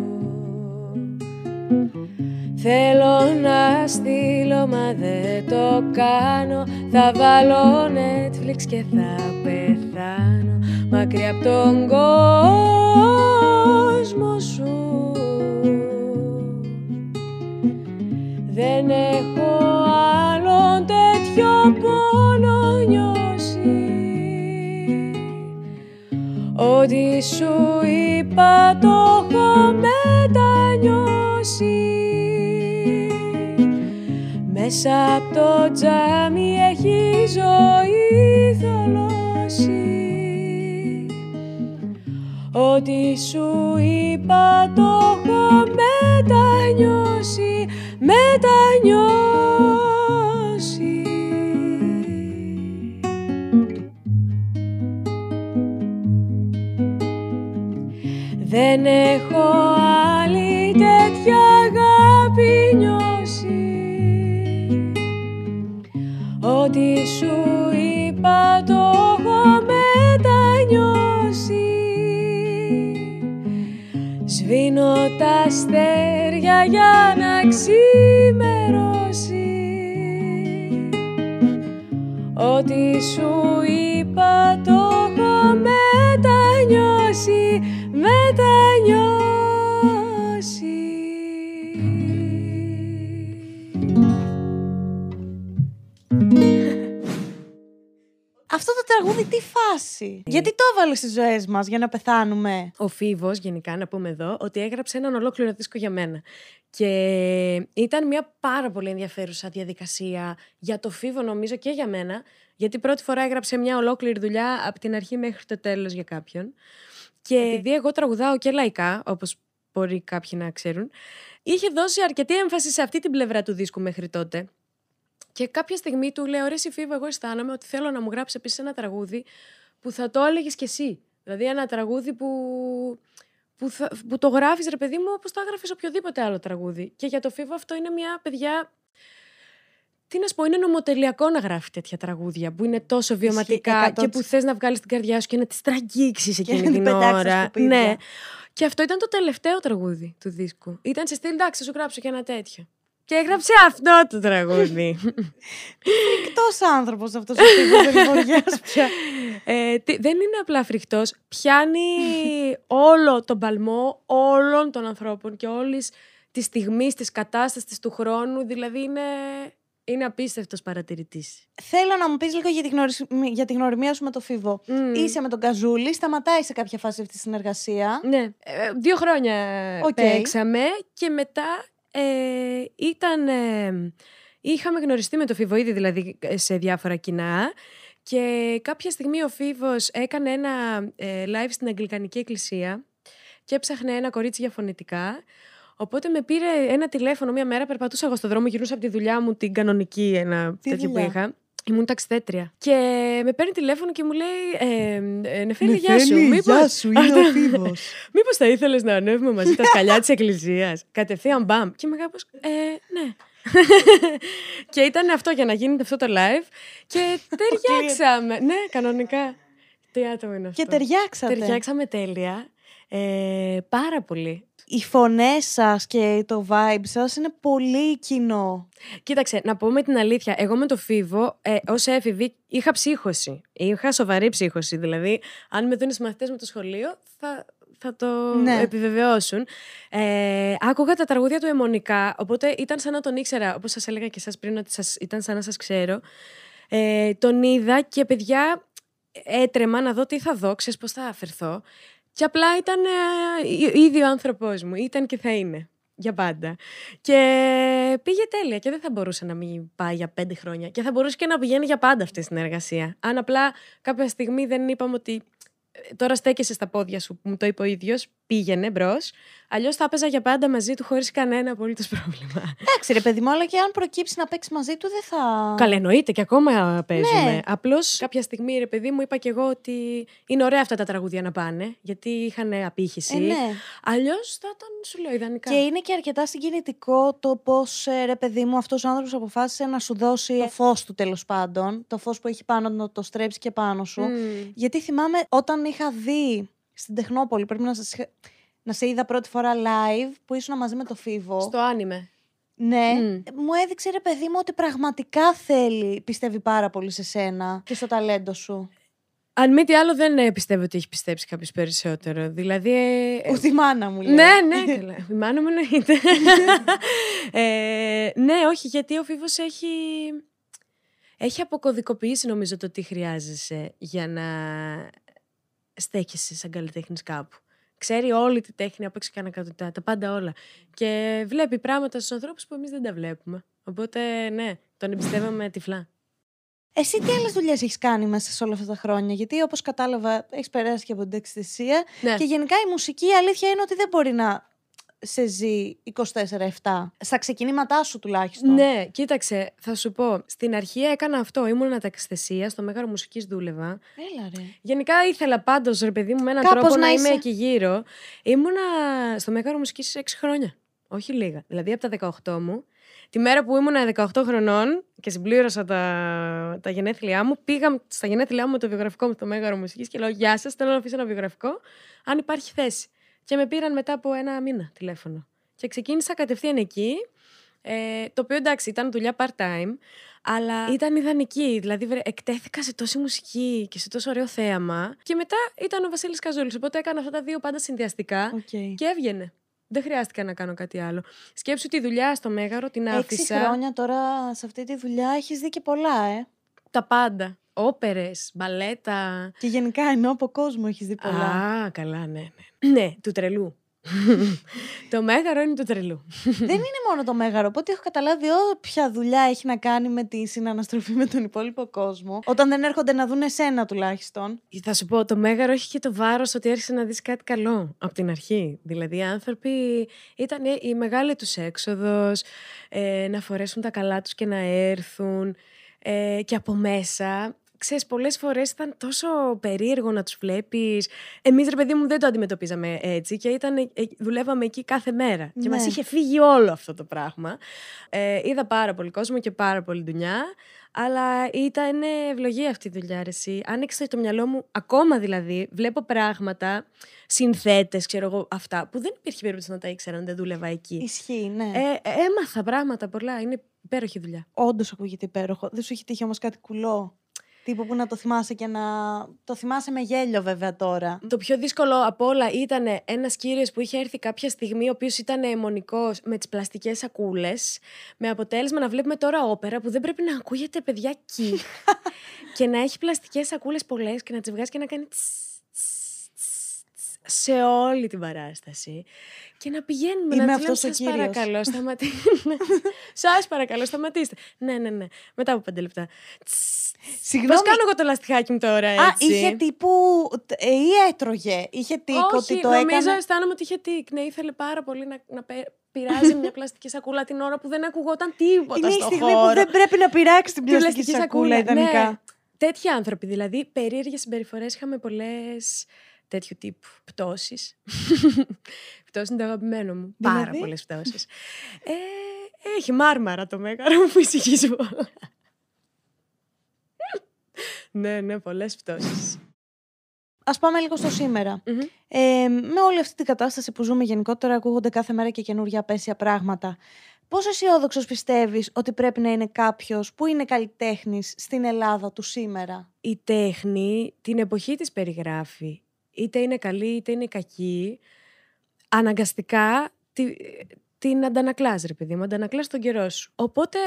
Θέλω να στείλω μα δεν το κάνω. Θα βάλω Netflix και θα πεθάνω Μακριά από τον κόσμο σου. Δεν έχω άλλον τέτοιο πόνο νιώσει. Ό,τι σου είπα το έχω μετανιώσει. Μέσα από το τζάμι έχει ζωή θολώσει Ό,τι σου είπα το έχω μετανιώσει Μετανιώσει. Δεν έχω για να ξημερώσει. Ό,τι σου τραγούδι τι φάση. Γιατί το έβαλε στις ζωές μας για να πεθάνουμε; Ο Φίβος, γενικά, να πούμε εδώ, ότι έγραψε έναν ολόκληρο δίσκο για μένα. Και ήταν μια πάρα πολύ ενδιαφέρουσα διαδικασία για το Φίβο, νομίζω, και για μένα. Γιατί πρώτη φορά έγραψε μια ολόκληρη δουλειά από την αρχή μέχρι το τέλος για κάποιον. Και επειδή εγώ τραγουδάω και λαϊκά, όπως μπορεί κάποιοι να ξέρουν, είχε δώσει αρκετή έμφαση σε αυτή την πλευρά του δίσκου μέχρι τότε. Και κάποια στιγμή του λέω: Ρε, Φίβο, εγώ αισθάνομαι ότι θέλω να μου γράψεις επίσης ένα τραγούδι που θα το έλεγες κι εσύ. Δηλαδή ένα τραγούδι που, που, θα, που το γράφεις, ρε παιδί μου, όπως το έγραφες οποιοδήποτε άλλο τραγούδι. Και για το Φίβο αυτό είναι μια παιδιά. Τι να σου πω, είναι νομοτελειακό να γράφει τέτοια τραγούδια που είναι τόσο βιωματικά και που θες να βγάλεις την καρδιά σου και να τη τραγγίξεις Και εκείνη να την την πετάξεις στα ώρα. σκουπίδια. Ναι. Και αυτό ήταν το τελευταίο τραγούδι του δίσκου. Ήταν σε στυλ, εντάξει, θα σου γράψω και ένα τέτοιο. Και έγραψε αυτό το τραγούδι. Εκτό άνθρωπος αυτός ο τύπος πια. Ε, τι- δεν είναι απλά φρικτός. Πιάνει όλο τον παλμό όλων των ανθρώπων και όλης της στιγμής, της κατάστασης του χρόνου. Δηλαδή είναι, είναι απίστευτος παρατηρητής. Θέλω να μου πεις λίγο για τη, γνωρι... για τη γνωριμία σου με το Φοίβο. Είσαι με τον Καζούλη, σταματάει σε κάποια φάση αυτή τη συνεργασία. Ναι, ε, δύο χρόνια Οκ. παίξαμε και μετά ε, ήταν... ε, είχαμε γνωριστεί με το Φοίβο ήδη δηλαδή ε, σε διάφορα κοινά και κάποια στιγμή ο Φίβος έκανε ένα ε, live στην Αγγλικανική Εκκλησία και έψαχνε ένα κορίτσι για φωνητικά. Οπότε με πήρε ένα τηλέφωνο μία μέρα, περπατούσα εγώ στον δρόμο, γυρνούσα από τη δουλειά μου την κανονική, ένα Τι τέτοιο δουλειά; που είχα. Ήμουν ταξιδέτρια. Και με παίρνει τηλέφωνο και μου λέει: ε, ε, Νεφέλη, γεια σου. Νεφέλη, Μήπως... γεια σου, είναι ο Φίβος. Μήπως θα ήθελες να ανέβουμε μαζί τα σκαλιά της Εκκλησίας. Κατευθείαν μπαμ. Και είμαι κάπως. Ε, ναι. και ήταν αυτό για να γίνεται αυτό το live. Και ταιριάξαμε. ναι, κανονικά. Τι άτομο είναι αυτό. Και ταιριάξατε. Ταιριάξαμε τέλεια. Ε, πάρα πολύ. Οι φωνές σας και το vibe σας είναι πολύ κοινό. Κοίταξε, να πούμε την αλήθεια. Εγώ με το Φίβο, ε, ως έφηβη, είχα ψύχωση. Είχα σοβαρή ψύχωση. Δηλαδή, αν με δουν οι μαθητέ μου το σχολείο, θα, θα το Ναι. επιβεβαιώσουν. Ε, άκουγα τα τραγούδια του αιμονικά, οπότε ήταν σαν να τον ήξερα, όπως σας έλεγα και σας πριν, ότι σας, ήταν σαν να σας ξέρω. Ε, τον είδα και παιδιά έτρεμα να δω τι θα δω, ξέρεις πώς θα αφαιρθώ. Και απλά ήταν ε, ή- ήδη ο άνθρωπός μου, ήταν και θα είναι. Για πάντα. Και πήγε τέλεια και δεν θα μπορούσε να μην πάει για πέντε χρόνια. Και θα μπορούσε και να πηγαίνει για πάντα αυτή η συνεργασία. Αν απλά κάποια στιγμή δεν είπαμε ότι ε, τώρα στέκεσαι στα πόδια σου, που μου το είπε ο ίδιος, πήγαινε μπρος. Αλλιώς θα έπαιζα για πάντα μαζί του χωρίς κανένα απολύτω πρόβλημα. Εντάξει, ρε παιδί μου, αλλά και αν προκύψει να παίξει μαζί του, δεν θα. Καλά, εννοείται και ακόμα παίζουμε. Ναι. Απλώς κάποια στιγμή, ρε παιδί μου, είπα και εγώ ότι είναι ωραία αυτά τα τραγούδια να πάνε, γιατί είχαν απήχηση. Ε, ναι. Αλλιώς θα ήταν, σου λέω, ιδανικά. Και είναι και αρκετά συγκινητικό το πώς, ρε παιδί μου, αυτός ο άνθρωπος αποφάσισε να σου δώσει το φως του τέλος πάντων. Το φως που έχει πάνω, να το στρέψει και πάνω σου. Μμμ. Γιατί θυμάμαι όταν είχα δει στην Τεχνόπολη, πρέπει να, σας, είχα- να σε είδα πρώτη φορά live που ήσουν μαζί με το Φίβο. Στο άνιμε. Ναι, Μμ. μου έδειξε ρε παιδί μου ότι πραγματικά θέλει, πιστεύει πάρα πολύ σε σένα και στο ταλέντο σου. Αν μη τι άλλο, δεν ε, πιστεύω ότι έχει πιστέψει κάποιος περισσότερο. Δηλαδή. ε, ε, Ούτε η μάνα μου λέει. ναι, ναι, καλά. Η μάνα μου εννοείται. ε, ναι, όχι, γιατί ο Φίβος έχει. Έχει αποκωδικοποιήσει νομίζω το τι χρειάζεσαι για να στέκεσαι σαν καλλιτέχνης κάπου. Ξέρει όλη τη τέχνη από έξω και ανακατοτά, τα πάντα όλα. Και βλέπει πράγματα στους ανθρώπους που εμείς δεν τα βλέπουμε. Οπότε, ναι, τον εμπιστεύομαι τυφλά. Εσύ τι άλλες δουλειές έχεις κάνει μέσα σε όλα αυτά τα χρόνια, Γιατί όπως κατάλαβα, έχεις περάσει και από την ταξιδεσία. Ναι. Και γενικά η μουσική η αλήθεια είναι ότι δεν μπορεί να σε ζει 24-7. Στα ξεκινήματά σου τουλάχιστον. Ναι, κοίταξε, θα σου πω. Στην αρχή έκανα αυτό. Ήμουν αναταξιδεσία, στο Μέγαρο Μουσικής δούλευα. Έλα ρε. Γενικά ήθελα πάντως, ρε παιδί μου, με έναν Κάπως τρόπο να, να είμαι είσαι. εκεί γύρω. Ήμουνα στο Μέγαρο Μουσικής 6 χρόνια. Όχι λίγα. Δηλαδή από τα 18 μου. Τη μέρα που ήμουνα 18 χρονών και συμπλήρωσα τα, τα γενέθλιά μου, πήγα στα γενέθλιά μου με το βιογραφικό μου στο Μέγαρο Μουσικής και λέω Γεια σας, θέλω να αφήσω ένα βιογραφικό, αν υπάρχει θέση. Και με πήραν μετά από ένα μήνα τηλέφωνο. Και ξεκίνησα κατευθείαν εκεί. Ε, το οποίο εντάξει ήταν δουλειά part-time, αλλά ήταν ιδανική. Δηλαδή βρε, εκτέθηκα σε τόση μουσική και σε τόσο ωραίο θέαμα. Και μετά ήταν ο Βασίλης Καζούλης, οπότε έκανα αυτά τα δύο πάντα συνδυαστικά Οκ. και έβγαινε. Δεν χρειάστηκα να κάνω κάτι άλλο. Σκέψου τη δουλειά στο Μέγαρο, την Έξι άφησα. χρόνια τώρα σε αυτή τη δουλειά έχεις δει και πολλά, ε. Τα πάντα. Όπερες, μπαλέτα. Και γενικά ενώ από κόσμο έχεις δει πολλά. Α, καλά, ναι, ναι. Ναι, του τρελού. το Μέγαρο είναι του τρελού. Δεν είναι μόνο το μέγαρο. Οπότε έχω καταλάβει όποια δουλειά έχει να κάνει με τη συναναστροφή με τον υπόλοιπο κόσμο. Όταν δεν έρχονται να δουν εσένα τουλάχιστον. Θα σου πω, το Μέγαρο έχει και το βάρος ότι άρχισε να δεις κάτι καλό από την αρχή. Δηλαδή, οι άνθρωποι ήταν η μεγάλη τους έξοδος, ε, να φορέσουν τα καλά τους και να έρθουν. Ε, και από μέσα, ξέρεις, πολλές φορές ήταν τόσο περίεργο να τους βλέπεις. Εμείς, ρε παιδί μου, δεν το αντιμετωπίζαμε έτσι και ήταν, ε, δουλεύαμε εκεί κάθε μέρα. Και Ναι. μας είχε φύγει όλο αυτό το πράγμα. Ε, είδα πάρα πολύ κόσμο και πάρα πολύ δουλειά. Αλλά ήταν ευλογία αυτή η δουλειά, ρε, εσύ. Άνοιξε το μυαλό μου, ακόμα δηλαδή, βλέπω πράγματα, συνθέτες, ξέρω εγώ, αυτά, που δεν υπήρχε περίπτωση να τα ήξερα αν δεν δούλευα εκεί. Ισχύει, ναι. Ε, έμαθα πράγματα πολλά. Είναι υπέροχη δουλειά. Όντως ακούγεται υπέροχο. Δεν σου έχει τύχει όμως κάτι κουλό; Τύπου που να το θυμάσαι και να. Το θυμάσαι με γέλιο, βέβαια τώρα. Το πιο δύσκολο από όλα ήταν ένας κύριος που είχε έρθει κάποια στιγμή, ο οποίος ήταν αιμονικός με τις πλαστικές σακούλες, με αποτέλεσμα να βλέπουμε τώρα όπερα που δεν πρέπει να ακούγεται παιδιά κι. και να έχει πλαστικές σακούλες πολλές και να τις βγάζει και να κάνει. τς, τς, τς, τς, σε όλη την παράσταση. Και να πηγαίνουμε Είμαι να του αυτός λέμε, ο σας κύριος». παρακαλώ, σταματήστε. σας παρακαλώ, σταματήστε. Ναι, ναι, ναι. Μετά από πέντε λεπτά. Συγγνώμη. Πώς κάνω εγώ το λαστιχάκι μου τώρα, έτσι. Α, είχε τύπου. ε, ή έτρωγε. Είχε τίκ Όχι, ότι το νομίζω έκανε. αισθάνομαι ότι είχε τίκ. Ναι, ήθελε πάρα πολύ να, να πε- πειράζει μια πλαστική σακούλα την ώρα που δεν ακουγόταν τίποτα Είναι η στο στιγμή χώρο. που δεν πρέπει να πειράξει την Την πλαστική σακούλα, ιδανικά. Ναι. Τέτοιοι άνθρωποι, δηλαδή περίεργες συμπεριφορές είχαμε πολλές τέτοιου τύπου πτώσεις. Πτώσεις είναι το αγαπημένο μου. Πάρα Δηλαδή; πολλές πτώσεις. ε, έχει μάρμαρα το μέγαρο μου που ησυχίζει πολλά. ναι, ναι, πολλές πτώσεις. Α πάμε λίγο στο σήμερα. Μμμ. Ε, με όλη αυτή την κατάσταση που ζούμε γενικότερα, ακούγονται κάθε μέρα και καινούργια απέσια πράγματα. Πόσο αισιόδοξος πιστεύεις ότι πρέπει να είναι κάποιος που είναι καλλιτέχνης στην Ελλάδα του σήμερα; η τέχνη την εποχή της περιγράφει. Είτε είναι καλή είτε είναι κακή. Αναγκαστικά τη, την αντανακλάς ρε παιδί μου, αντανακλάς τον καιρό σου. Οπότε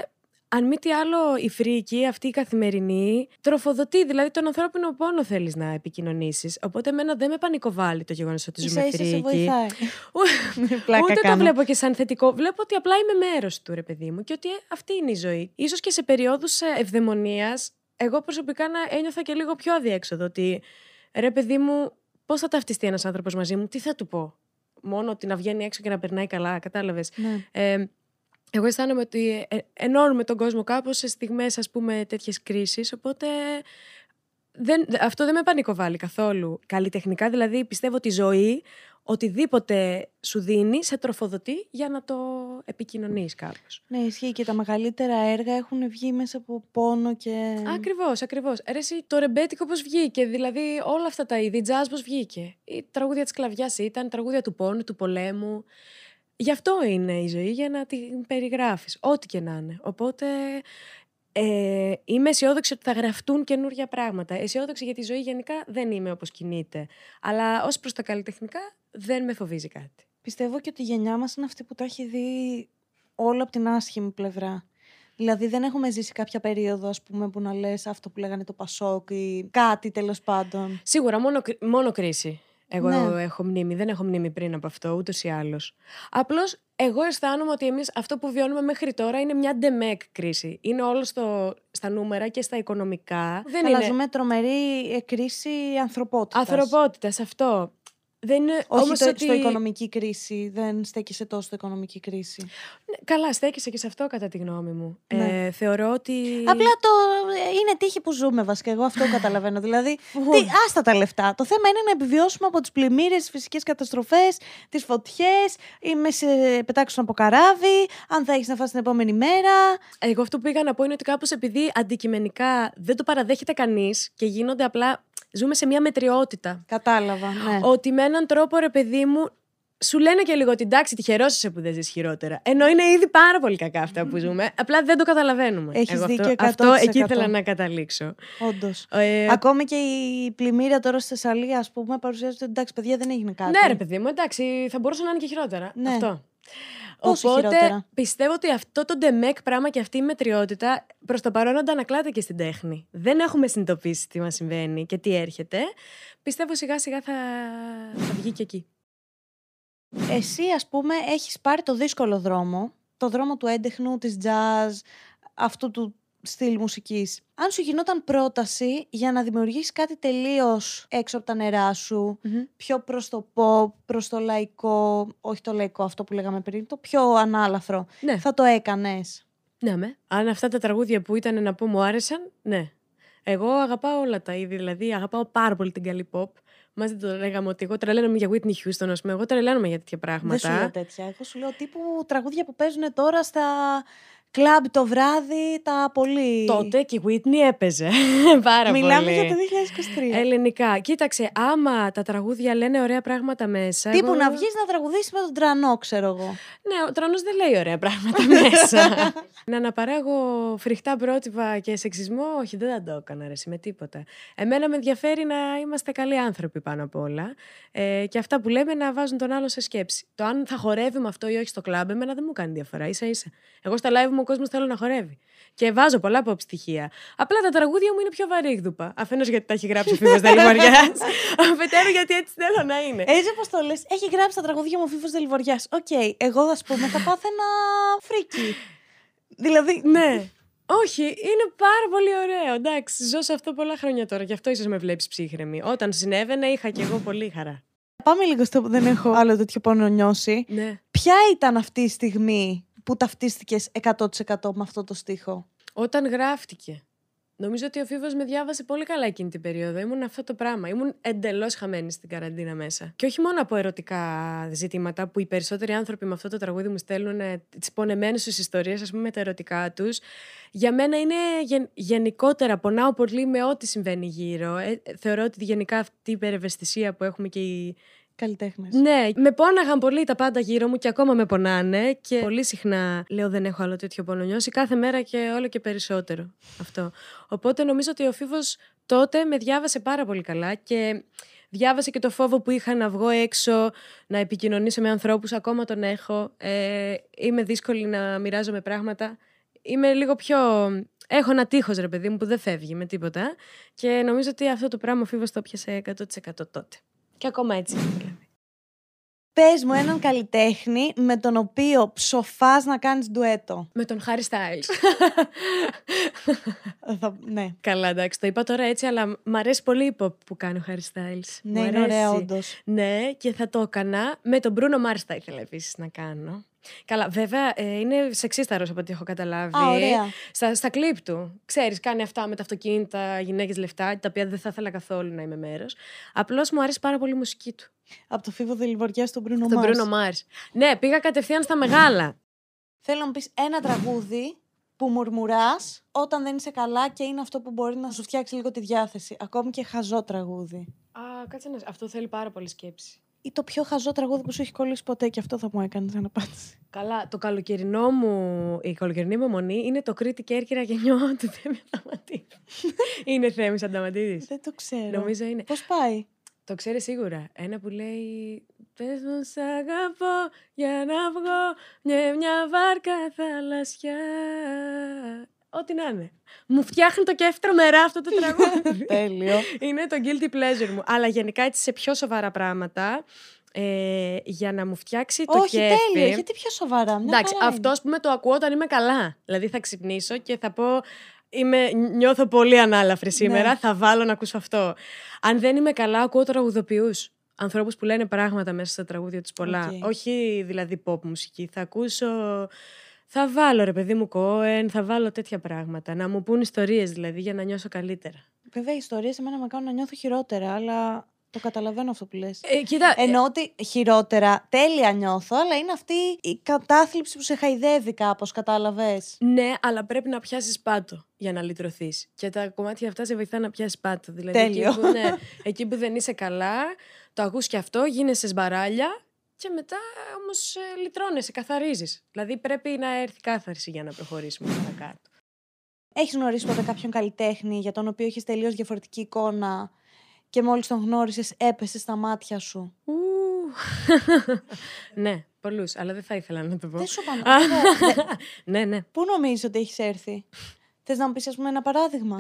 αν μη τι άλλο η φρίκη, αυτή η καθημερινή, τροφοδοτεί, δηλαδή τον ανθρώπινο πόνο θέλεις να επικοινωνήσεις. Οπότε εμένα δεν με πανικοβάλλει το γεγονός ότι ζούμε σα ίσα σε φρίκη. βοηθάει. Ου- Πλάκα Ούτε το κάνω. βλέπω και σαν θετικό. Βλέπω ότι απλά είμαι μέρος του, ρε παιδί μου, και ότι ε, αυτή είναι η ζωή. σω και σε περιόδους ευδαιμονίας, εγώ προσωπικά να ένιωθα και λίγο πιο αδιέξοδο. Ότι ρε παιδί μου, πώς θα ταυτιστεί ένας άνθρωπος μαζί μου, τι θα του πω; Μόνο ότι να βγαίνει έξω και να περνάει καλά, κατάλαβες; Ναι. Ε, εγώ αισθάνομαι ότι ε, ενώνουμε τον κόσμο κάπως σε στιγμές, ας πούμε, τέτοιες κρίσεις, οπότε δεν, αυτό δεν με πανικοβάλλει καθόλου. Καλλιτεχνικά δηλαδή πιστεύω ότι η ζωή οτιδήποτε σου δίνει σε τροφοδοτεί για να το επικοινωνείς κάπως. ναι, ισχύει και τα μεγαλύτερα έργα έχουν βγει μέσα από πόνο και. Ακριβώς, ακριβώς. Ρε εσύ, το ρεμπέτικο πώς βγήκε, δηλαδή όλα αυτά τα είδη, jazz πώς βγήκε; Η τραγούδια της κλαβιάς ήταν, τραγούδια του πόνου, του πολέμου. Γι' αυτό είναι η ζωή, για να την περιγράφεις, ό,τι και να είναι. Οπότε ε, είμαι αισιόδοξη ότι θα γραφτούν καινούργια πράγματα. Αισιόδοξη για τη ζωή γενικά δεν είμαι όπως κινείται. Αλλά ως προς τα καλλιτεχνικά δεν με φοβίζει κάτι. Πιστεύω και ότι η γενιά μας είναι αυτή που τα έχει δει όλο από την άσχημη πλευρά. Δηλαδή δεν έχουμε ζήσει κάποια περίοδο, ας πούμε, που να λες αυτό που λέγανε το Πασόκ ή κάτι τέλος πάντων. Σίγουρα μόνο, κρι- μόνο κρίση. Εγώ Ναι. έχω μνήμη. Δεν έχω μνήμη πριν από αυτό, ούτως ή άλλως. Απλώς εγώ αισθάνομαι ότι εμείς αυτό που βιώνουμε μέχρι τώρα είναι μια ντεμεκ κρίση. Είναι όλο στο, στα νούμερα και στα οικονομικά. Δεν Αλλά είναι ζούμε τρομερή ε, κρίση ανθρωπότητας. ανθρωπότητας αυτό. Δεν είναι Όχι όμως το, ότι... στο οικονομική κρίση, δεν στέκησε τόσο στο οικονομική κρίση. Ναι, καλά, στέκησε και σε αυτό κατά τη γνώμη μου. Ναι. Ε, θεωρώ ότι... Απλά το ε, είναι τύχη που ζούμε βασικά. Εγώ αυτό καταλαβαίνω. δηλαδή, τι, άστα τα λεφτά. Το θέμα είναι να επιβιώσουμε από τις πλημμύρες, τις φυσικές καταστροφές, τις φωτιές, ή με σε πετάξουν από καράβι, αν θα έχεις να φας την επόμενη μέρα. Εγώ αυτό που πήγα να πω είναι ότι κάπως επειδή αντικειμενικά δεν το παραδέχεται κανείς και γίνονται απλά... Ζούμε σε μια μετριότητα. Κατάλαβα. Ναι. Ότι με έναν τρόπο, ρε παιδί μου, σου λένε και λίγο ότι εντάξει, τυχερό είσαι που δεν ζεις χειρότερα. Ενώ είναι ήδη πάρα πολύ κακά αυτά που ζούμε. Απλά δεν το καταλαβαίνουμε. Έχεις Εγώ δίκιο αυτό, 100%. αυτό εκεί ήθελα να καταλήξω. Όντως. Ε, Ακόμη και η πλημμύρα τώρα στη Θεσσαλία, ας πούμε, παρουσιάζεται ότι εντάξει, παιδιά δεν έγινε κάτι. ναι, ρε παιδί μου, εντάξει, θα μπορούσε να είναι και χειρότερα. Ναι. Αυτό. Πόσο Οπότε χειρότερα; πιστεύω ότι αυτό το ντεμεκ πράγμα και αυτή η μετριότητα προς το παρόν αντανακλάται και στην τέχνη. Δεν έχουμε συνειδητοποιήσει τι μας συμβαίνει και τι έρχεται. Πιστεύω σιγά σιγά θα, θα βγει και εκεί. Εσύ, ας πούμε, έχεις πάρει το δύσκολο δρόμο, το δρόμο του έντεχνου, της jazz, αυτού του στυλ μουσικής. Αν σου γινόταν πρόταση για να δημιουργήσεις κάτι τελείως έξω από τα νερά σου, πιο προς το pop, προς το λαϊκό, όχι το λαϊκό αυτό που λέγαμε πριν, το πιο ανάλαφρο, Ναι. θα το έκανες. Ναι, με. Αν αυτά τα τραγούδια που ήταν να πω μου άρεσαν, ναι. Εγώ αγαπάω όλα τα είδη, δηλαδή αγαπάω πάρα πολύ την καλή pop. Μας δεν το λέγαμε ότι εγώ τρελαίνομαι για Whitney Houston, ας πούμε. Εγώ τρελαίνομαι για τέτοια πράγματα. Δεν σου λέω τέτοια. Εγώ σου λέω τύπου τραγούδια που παίζουν τώρα στα Κλαμπ το βράδυ, τα πολύ. Τότε και η Whitney έπαιζε. Πάρα Μιλάμε πολύ. για το 2023. Ελληνικά. Κοίταξε, άμα τα τραγούδια λένε ωραία πράγματα μέσα. Τύπου εγώ- να βγεις να τραγουδήσεις με τον τρανό, ξέρω εγώ. Ναι, ο τρανός δεν λέει ωραία πράγματα μέσα. να αναπαράγω φρικτά πρότυπα και σεξισμό, όχι, δεν θα το έκανα ρε, εσύ, με τίποτα. Εμένα με ενδιαφέρει να είμαστε καλοί άνθρωποι πάνω απ' όλα. Ε, και αυτά που λέμε να βάζουν τον άλλο σε σκέψη. Το αν θα χορεύει με αυτό ή όχι στο κλαμπ, εμένα δεν μου κάνει διαφορά. σα ίσα. Εγώ στα live μου ο κόσμος θέλω να χορεύει. Και βάζω πολλά pop στοιχεία. Απλά τα τραγούδια μου είναι πιο βαρύγδουπα. Αφενός γιατί τα έχει γράψει ο Φοίβος Δεληβοριάς. Αφετέρου γιατί έτσι θέλω να είναι. Έτσι όπως το λες, έχει γράψει τα τραγούδια μου ο Φοίβος Δεληβοριάς. Οκ, εγώ ας πούμε θα πάθαινα freaky. Δηλαδή, Ναι. Όχι, είναι πάρα πολύ ωραίο. Εντάξει, ζω σε αυτό πολλά χρόνια τώρα. Γι' αυτό ίσως με βλέπεις ψύχραιμη. Όταν συνέβαινε, είχα κι εγώ πολύ χαρά. πάμε λίγο στο που δεν έχω άλλο τέτοιο πόνο νιώσει. Ναι. Ποια ήταν αυτή η στιγμή που ταυτίστηκες 100% με αυτό το στίχο; Όταν γράφτηκε. Νομίζω ότι ο Φίβος με διάβασε πολύ καλά εκείνη την περίοδο. Ήμουν αυτό το πράγμα. Ήμουν εντελώς χαμένη στην καραντίνα μέσα. Και όχι μόνο από ερωτικά ζητήματα που οι περισσότεροι άνθρωποι με αυτό το τραγούδι μου στέλνουν τις πονεμένες τους ιστορίες, ας πούμε, με τα ερωτικά τους. Για μένα είναι γεν- γενικότερα. Πονάω πολύ με ό,τι συμβαίνει γύρω. Ε, θεωρώ ότι γενικά αυτή η υπερευαισθησία που έχουμε και η Καλλιτέχνες. Ναι, με πόναγαν πολύ τα πάντα γύρω μου και ακόμα με πονάνε. Και πολύ συχνά λέω δεν έχω άλλο τέτοιο πόνο νιώσει. Κάθε μέρα και όλο και περισσότερο αυτό. Οπότε νομίζω ότι ο Φίβος τότε με διάβασε πάρα πολύ καλά και διάβασε και το φόβο που είχα να βγω έξω, να επικοινωνήσω με ανθρώπους. Ακόμα τον έχω. Ε, είμαι δύσκολη να μοιράζομαι πράγματα. Είμαι λίγο πιο... Έχω ένα τείχος ρε παιδί μου που δεν φεύγει με τίποτα και νομίζω ότι αυτό το πράγμα ο Φίβος το πιάσε 100% τότε. Και ακόμα έτσι είναι δηλαδή. Πες μου έναν καλλιτέχνη με τον οποίο ψοφάς να κάνεις ντουέτο. Με τον Χάρι Styles. Ε, θα- ναι. Καλά, εντάξει, το είπα τώρα έτσι, αλλά μ' αρέσει πολύ η pop που κάνει ο Χάρι Styles. Ναι, Μ' είναι ωραία αρέσει. όντως. Ναι, και θα το έκανα. Με τον Bruno Mars θα ήθελα επίσης να κάνω. Καλά, βέβαια ε, είναι σεξίσταρος από ό,τι έχω καταλάβει. Α, ωραία. Στα, στα κλιπ του. Ξέρεις, κάνει αυτά με τα αυτοκίνητα, γυναίκες λεφτά, τα οποία δεν θα ήθελα καθόλου να είμαι μέρος. Απλώς μου αρέσει πάρα πολύ η μουσική του. Από το φίβο Δελιβοριά στον Bruno Τον Mars. Bruno Mars. Ναι, πήγα κατευθείαν στα μεγάλα. Θέλω να μου πεις ένα τραγούδι που μουρμουράς όταν δεν είσαι καλά και είναι αυτό που μπορεί να σου φτιάξει λίγο τη διάθεση. Ακόμη και χαζό τραγούδι. Α, κάτσε να... Αυτό θέλει πάρα πολύ σκέψη. Ή το πιο χαζό τραγούδι που σου έχει κολλήσει ποτέ και αυτό θα μου έκανε σαν απάντηση. Καλά, το καλοκαιρινό μου, η καλοκαιρινή μου μονή είναι το Κρήτη Κέρκυρα γενιό του Θέμη Ανταματίδη. είναι Θέμης Ανταματίδης. Δεν το ξέρω. Νομίζω είναι. Πώς πάει; Το ξέρει σίγουρα. Ένα που λέει Πες μου σ' αγαπώ για να βγω μια, μια βάρκα θαλασσιά. Ό,τι να είναι. Μου φτιάχνει το κέφι τρομερά αυτό το τραγούδι. Τέλειο. είναι το guilty pleasure μου. Αλλά γενικά έτσι σε πιο σοβαρά πράγματα. Ε, για να μου φτιάξει το Όχι, κέφι. τέλειο. Γιατί πιο σοβαρά; Μια Εντάξει, χαρά αυτό που με το ακούω όταν είμαι καλά. Δηλαδή θα ξυπνήσω και θα πω. Είμαι, νιώθω πολύ ανάλαφρη σήμερα. Ναι. Θα βάλω να ακούσω αυτό. Αν δεν είμαι καλά, ακούω τραγουδοποιούς. Ανθρώπους που λένε πράγματα μέσα στα τραγούδια τους πολλά. Οκ. Όχι δηλαδή pop μουσική. Θα ακούσω. Θα βάλω ρε παιδί μου Κόεν, θα βάλω τέτοια πράγματα. Να μου πουν ιστορίες δηλαδή για να νιώσω καλύτερα. είναι. Βέβαια, οι ιστορίες εμένα με κάνουν να νιώθω χειρότερα, αλλά το καταλαβαίνω αυτό που λες. Ε, κοίτα, ε, Εννοώ ότι χειρότερα, τέλεια νιώθω, αλλά είναι αυτή η κατάθλιψη που σε χαϊδεύει κάπως, κατάλαβες; Ναι, αλλά πρέπει να πιάσεις πάτο για να λυτρωθείς. Και τα κομμάτια αυτά σε βοηθά να πιάσεις πάτο. Δηλαδή, Τέλειο. Εκεί που, ναι, εκεί που δεν είσαι καλά, το ακούς και αυτό, γίνεσαι σμπαράλια και μετά όμως ε, λυτρώνεσαι, καθαρίζεις. Δηλαδή πρέπει να έρθει κάθαρση για να προχωρήσουμε παρακάτω. Έχεις γνωρίσει ποτέ κάποιον καλλιτέχνη για τον οποίο έχεις τελείως διαφορετική εικόνα και μόλις τον γνώρισες, έπεσε στα μάτια σου; Ου. ναι, πολλούς, αλλά δεν θα ήθελα να το πω. Δεν σου πάνω. Α, βέβαια, δε- ναι, ναι. Πού νομίζεις ότι έχεις έρθει; Θες να μου πεις, ας πούμε, ένα παράδειγμα;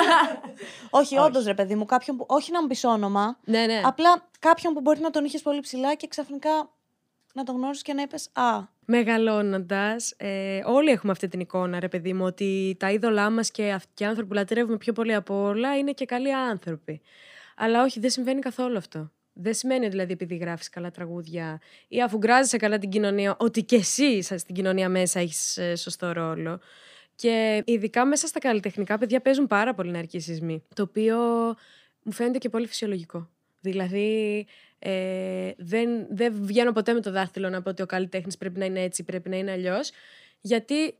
όχι, όντως, ρε παιδί μου, κάποιον που. Όχι να μου πεις όνομα. Ναι, ναι. Απλά κάποιον που μπορεί να τον είχες πολύ ψηλά και ξαφνικά να τον γνώρισες και να είπες Α. Μεγαλώνοντας, ε, όλοι έχουμε αυτή την εικόνα, ρε παιδί μου, ότι τα είδωλά μας και αυτοί οι άνθρωποι που λατρεύουμε πιο πολύ από όλα είναι και καλοί άνθρωποι. Αλλά όχι, δεν συμβαίνει καθόλου αυτό. Δεν σημαίνει δηλαδή επειδή γράφεις καλά τραγούδια ή αφού γκράζεσαι καλά την κοινωνία, ότι και εσύ σα- στην κοινωνία μέσα έχεις σωστό ρόλο. Και ειδικά μέσα στα καλλιτεχνικά παιδιά παίζουν πάρα πολύ ναρκισισμοί. Το οποίο μου φαίνεται και πολύ φυσιολογικό. Δηλαδή, ε, δεν, δεν βγαίνω ποτέ με το δάχτυλο να πω ότι ο καλλιτέχνης πρέπει να είναι έτσι, πρέπει να είναι αλλιώς. Γιατί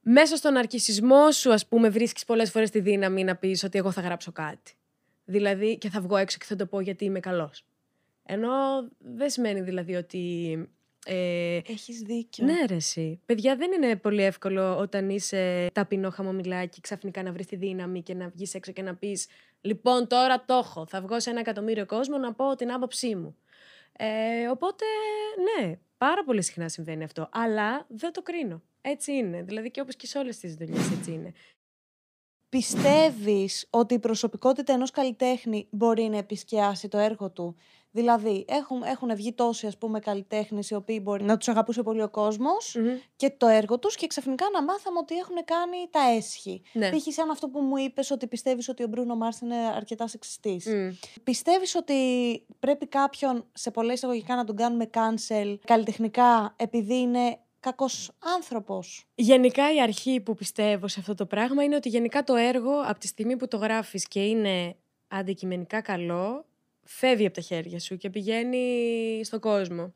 μέσα στον αρκισισμό σου, ας πούμε, βρίσκεις πολλές φορές τη δύναμη να πεις ότι εγώ θα γράψω κάτι. Δηλαδή, και θα βγω έξω και θα το πω γιατί είμαι καλός. Ενώ δεν σημαίνει δηλαδή ότι... Ε, Έχεις δίκιο. ναι, ρε, εσύ. Παιδιά, δεν είναι πολύ εύκολο όταν είσαι ταπεινό χαμομηλάκι, ξαφνικά να βρεις τη δύναμη και να βγεις έξω και να πεις: Λοιπόν, τώρα το έχω. Θα βγω σε ένα εκατομμύριο κόσμο να πω την άποψή μου. Ε, οπότε, ναι, πάρα πολύ συχνά συμβαίνει αυτό. Αλλά δεν το κρίνω. Έτσι είναι. Δηλαδή και όπως και σε όλες τις δουλειές, έτσι είναι. Πιστεύεις ότι η προσωπικότητα ενός καλλιτέχνη μπορεί να επισκιάσει το έργο του; Δηλαδή, έχουν, έχουν βγει τόσοι ας πούμε καλλιτέχνες οι οποίοι μπορεί να τους αγαπούσε πολύ ο κοσμος Μμμ. και το έργο τους και ξαφνικά να μάθαμε ότι έχουν κάνει τα έσχη. Ναι. Π.χ. σαν αυτό που μου είπες ότι πιστεύεις ότι ο Μπρούνο Μάρς είναι αρκετά σεξιστής. Μμ. Πιστεύεις ότι πρέπει κάποιον σε πολλά εισαγωγικά να τον κάνουμε cancel καλλιτεχνικά επειδή είναι κακός άνθρωπος; Γενικά η αρχή που πιστεύω σε αυτό το πράγμα είναι ότι γενικά το έργο από τη στιγμή που το γράφεις και είναι αντικειμενικά καλό, φεύγει από τα χέρια σου και πηγαίνει στον κόσμο.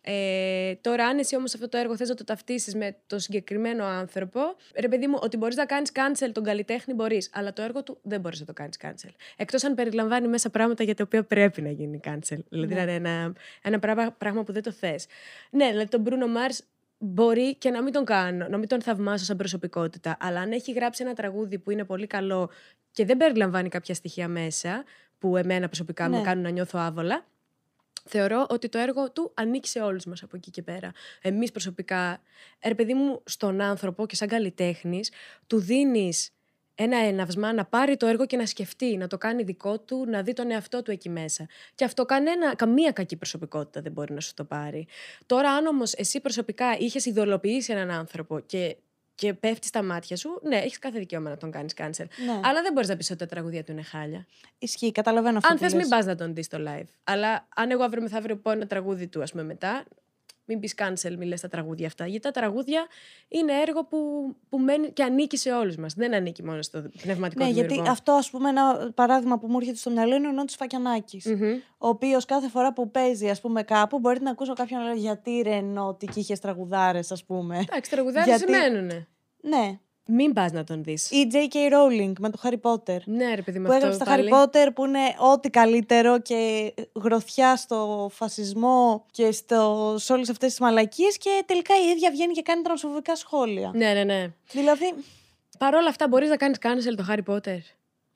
Ε, τώρα, αν εσύ όμως αυτό το έργο θες να το ταυτίσεις με το συγκεκριμένο άνθρωπο, ρε παιδί μου, ότι μπορείς να κάνεις cancel τον καλλιτέχνη μπορείς, αλλά το έργο του δεν μπορείς να το κάνεις cancel. Εκτός αν περιλαμβάνει μέσα πράγματα για τα οποία πρέπει να γίνει cancel. Δηλαδή Ναι. να είναι ένα, ένα πράγμα, πράγμα που δεν το θες. Ναι, δηλαδή τον Bruno Mars μπορεί και να μην τον κάνω, να μην τον θαυμάσω σαν προσωπικότητα, αλλά αν έχει γράψει ένα τραγούδι που είναι πολύ καλό και δεν περιλαμβάνει κάποια στοιχεία μέσα, που εμένα προσωπικά Ναι. με κάνουν να νιώθω άβολα, θεωρώ ότι το έργο του ανήκει σε όλους μας από εκεί και πέρα. Εμείς προσωπικά, ρε παιδί μου, στον άνθρωπο και σαν καλλιτέχνης, του δίνεις ένα έναυσμα να πάρει το έργο και να σκεφτεί, να το κάνει δικό του, να δει τον εαυτό του εκεί μέσα. Και αυτό κανένα, καμία κακή προσωπικότητα δεν μπορεί να σου το πάρει. Τώρα, αν όμως εσύ προσωπικά είχες ιδωλοποιήσει έναν άνθρωπο και, και πέφτει στα μάτια σου, ναι, έχεις κάθε δικαίωμα να τον κάνεις cancel. Ναι. Αλλά δεν μπορείς να πεις ότι τα τραγούδια του είναι χάλια. Ισχύει, καταλαβαίνω αυτό Αν που θες, μην λες. πας να τον δεις στο live. Αλλά αν εγώ αύριο μεθαύριο πω ένα τραγούδι του, ας πούμε, μετά, μην πεις cancel, μη λες τα τραγούδια αυτά. Γιατί τα τραγούδια είναι έργο που, που μένει και ανήκει σε όλους μας. Δεν ανήκει μόνο στο πνευματικό Ναι, γιατί δημιουργό. αυτό, ας πούμε, ένα παράδειγμα που μου έρχεται στο μυαλό είναι ο Νότι Φακιανάκης. Μμμ. Ο οποίος κάθε φορά που παίζει, ας πούμε, κάπου, μπορεί να ακούσω κάποιον να λέει Γιατί ρε Νότι και είχες τραγουδάρες, ας πούμε. Εντάξει, τραγουδάρες Γιατί- σημαίνουνε. ναι. Μην πας να τον δεις. Ή J.K. Rowling με το Harry Potter. Ναι, ρε παιδί μου, που αυτό έγραψε τα πάλι. Harry Potter που είναι ό,τι καλύτερο και γροθιά στο φασισμό και στο, σε όλες αυτές τις μαλακίες και τελικά η ίδια βγαίνει και κάνει τρανσφοβικά σχόλια. Ναι, ναι, ναι. Δηλαδή, Παρ' όλα αυτά, μπορείς να κάνεις cancel το Harry Potter.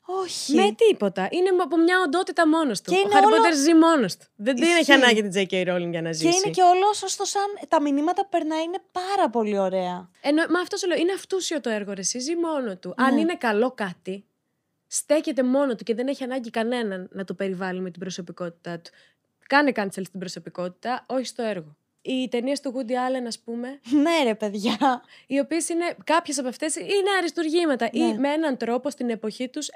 Όχι. Με τίποτα. Είναι από μια οντότητα μόνος του. Και Ο είναι Harry όλο- Potter ζει μόνος του. Δεν την έχει Ισχύει. ανάγκη την J.K. Rowling για να Και ζήσει. είναι και όλο ώστο σαν τα μηνύματα που περνάει είναι πάρα πολύ ωραία. Ενώ, μα αυτό σου λέω, είναι αυτούσιο το έργο, ρε, εσύ, ζει μόνο του. Αν Ναι. είναι καλό κάτι, στέκεται μόνο του και δεν έχει ανάγκη κανέναν να το περιβάλλει με την προσωπικότητά του. Κάνε cancel στην προσωπικότητα, όχι στο έργο. Οι ταινίες του Woody Allen, ας πούμε, ναι, ρε παιδιά. οι οποίες είναι, κάποιες από αυτές είναι αριστουργήματα ή Ναι. με έναν τρόπο στην εποχή τους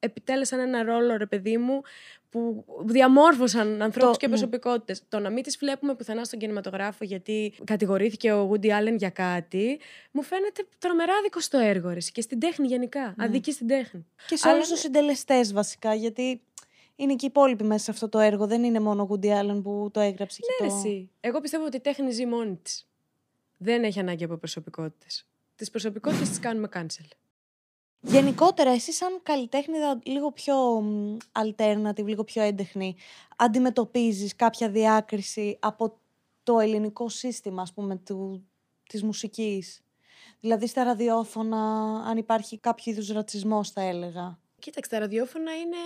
επιτέλεσαν ένα ρόλο, ρε παιδί μου, που διαμόρφωσαν ανθρώπους Το- και ναι. προσωπικότητες. Το να μην τις βλέπουμε πουθενά στον κινηματογράφο γιατί κατηγορήθηκε ο Woody Allen για κάτι, μου φαίνεται τρομερά άδικο στο έργο, ρε, εσύ, και στην τέχνη γενικά. Ναι. Αδική στην τέχνη. Και σε Αλλά όλου τους ναι. συντελεστές βασικά, γιατί είναι και οι υπόλοιποι μέσα σε αυτό το έργο. Δεν είναι μόνο ο Woody Allen που το έγραψε και Ναι, το... εσύ. Εγώ πιστεύω ότι η τέχνη ζει μόνη της. Δεν έχει ανάγκη από προσωπικότητες. Τις προσωπικότητες τις κάνουμε cancel. Γενικότερα, εσύ σαν καλλιτέχνηδα λίγο πιο μ, alternative, λίγο πιο έντεχνη, αντιμετωπίζεις κάποια διάκριση από το ελληνικό σύστημα, ας πούμε, του, της μουσικής; Δηλαδή στα ραδιόφωνα, αν υπάρχει κάποιο είδους ρατσισμός, θα έλεγα. Κοίταξε, τα ραδιόφωνα είναι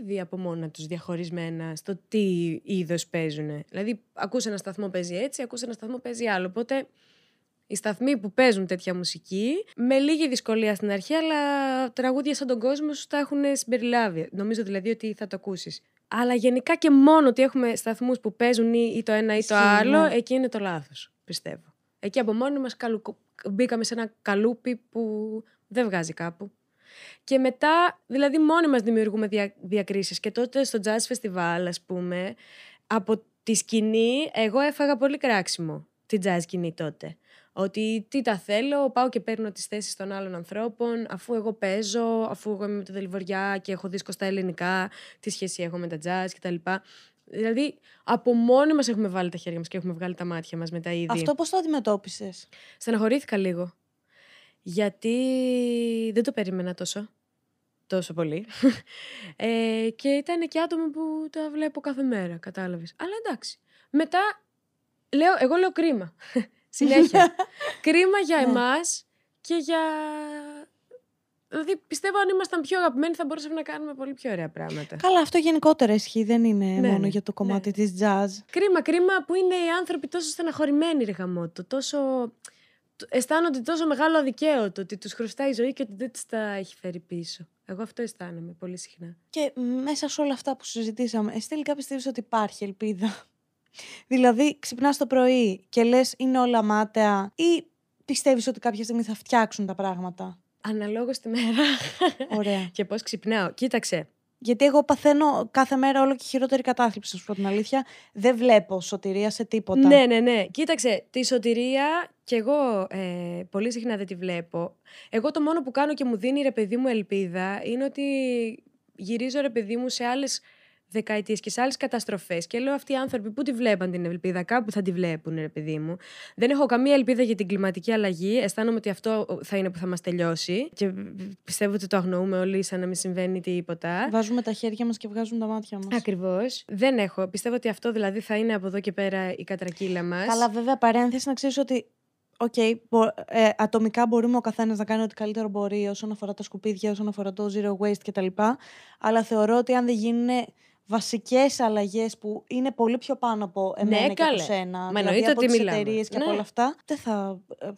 ήδη από μόνα τους διαχωρισμένα στο τι είδος παίζουν. Δηλαδή, ακούς ένα σταθμό παίζει έτσι, ακούς ένα σταθμό παίζει άλλο. Οπότε, οι σταθμοί που παίζουν τέτοια μουσική, με λίγη δυσκολία στην αρχή, αλλά τραγούδια σαν τον κόσμο σου τα έχουν συμπεριλάβει. Νομίζω δηλαδή ότι θα το ακούσεις. Αλλά γενικά και μόνο ότι έχουμε σταθμούς που παίζουν ή ή το ένα ή το Ισχύει, άλλο, ναι. εκεί είναι το λάθος, πιστεύω. Εκεί από μόνοι μας καλου... μπήκαμε σε ένα καλούπι που δεν βγάζει κάπου. Και μετά, δηλαδή μόνοι μας δημιουργούμε δια, διακρίσεις. Και τότε στο Jazz Festival, ας πούμε, από τη σκηνή, εγώ έφαγα πολύ κράξιμο την jazz σκηνή τότε. Ότι τι τα θέλω, πάω και παίρνω τις θέσεις των άλλων ανθρώπων, αφού εγώ παίζω, αφού εγώ είμαι με το Δελιβοριά και έχω δίσκο στα ελληνικά, τι σχέση έχω με τα jazz κτλ. Δηλαδή, από μόνοι μας έχουμε βάλει τα χέρια μας και έχουμε βγάλει τα μάτια μας με τα ίδια. Αυτό πώς το αντιμετώπισες; Στεναχωρήθηκα λίγο. Γιατί δεν το περίμενα τόσο. Τόσο πολύ. Ε, και ήταν και άτομα που τα βλέπω κάθε μέρα, κατάλαβες. Αλλά εντάξει. Μετά, λέω, εγώ λέω κρίμα. Συνέχεια. κρίμα για Ναι. εμάς και για... Δηλαδή, πιστεύω αν ήμασταν πιο αγαπημένοι θα μπορούσαμε να κάνουμε πολύ πιο ωραία πράγματα. Καλά, αυτό γενικότερα ισχύει. Δεν είναι Ναι, μόνο ναι, για το κομμάτι ναι. της jazz. Κρίμα, κρίμα που είναι οι άνθρωποι τόσο στεναχωρημένοι, ρε γαμότο, τόσο... τ- Αισθάνονται τόσο μεγάλο αδικαίωτο ότι τους χρωστάει η ζωή και ότι δεν τους τα έχει φέρει πίσω. Εγώ αυτό αισθάνομαι πολύ συχνά. Και μέσα σε όλα αυτά που συζητήσαμε, εσύ τελικά πιστεύεις ότι υπάρχει ελπίδα; δηλαδή, ξυπνάς το πρωί και λες είναι όλα μάταια ή πιστεύεις ότι κάποια στιγμή θα φτιάξουν τα πράγματα; Αναλόγως τη μέρα Ωραία. και πώς ξυπνάω. Κοίταξε, Γιατί εγώ παθαίνω κάθε μέρα όλο και χειρότερη κατάθλιψη, να σου πω την αλήθεια. Δεν βλέπω σωτηρία σε τίποτα. Ναι, ναι, ναι. Κοίταξε, τη σωτηρία κι εγώ ε, πολύ συχνά δεν τη βλέπω. Εγώ το μόνο που κάνω και μου δίνει ρε παιδί μου ελπίδα είναι ότι γυρίζω ρε παιδί μου σε άλλες δεκαετίες και σε άλλες καταστροφές και λέω αυτοί οι άνθρωποι που τη βλέπαν την ελπίδα, κάπου θα τη βλέπουν ρε παιδί μου. Δεν έχω καμία ελπίδα για την κλιματική αλλαγή, αισθάνομαι ότι αυτό θα είναι που θα μας τελειώσει και πιστεύω ότι το αγνοούμε όλοι σαν να μην συμβαίνει τίποτα. Βάζουμε τα χέρια μας και βγάζουμε τα μάτια μας. Ακριβώς. Δεν έχω. Πιστεύω ότι αυτό δηλαδή θα είναι από εδώ και πέρα η κατρακύλα μας. Καλά, βέβαια, παρένθεση να ξέρεις ότι. Οκ, μπο- ε, ατομικά μπορούμε ο καθένας να κάνει ό,τι καλύτερο μπορεί όσον αφορά τα σκουπίδια, όσον αφορά το zero waste κτλ. Αλλά θεωρώ ότι αν δεν γίνουν βασικές αλλαγές που είναι πολύ πιο πάνω από εμένα και από Ναι, καλέ. σένα, Μα δηλαδή εννοείται από ότι τις μιλάμε. εταιρείες και από Ναι. όλα αυτά, δεν θα ε,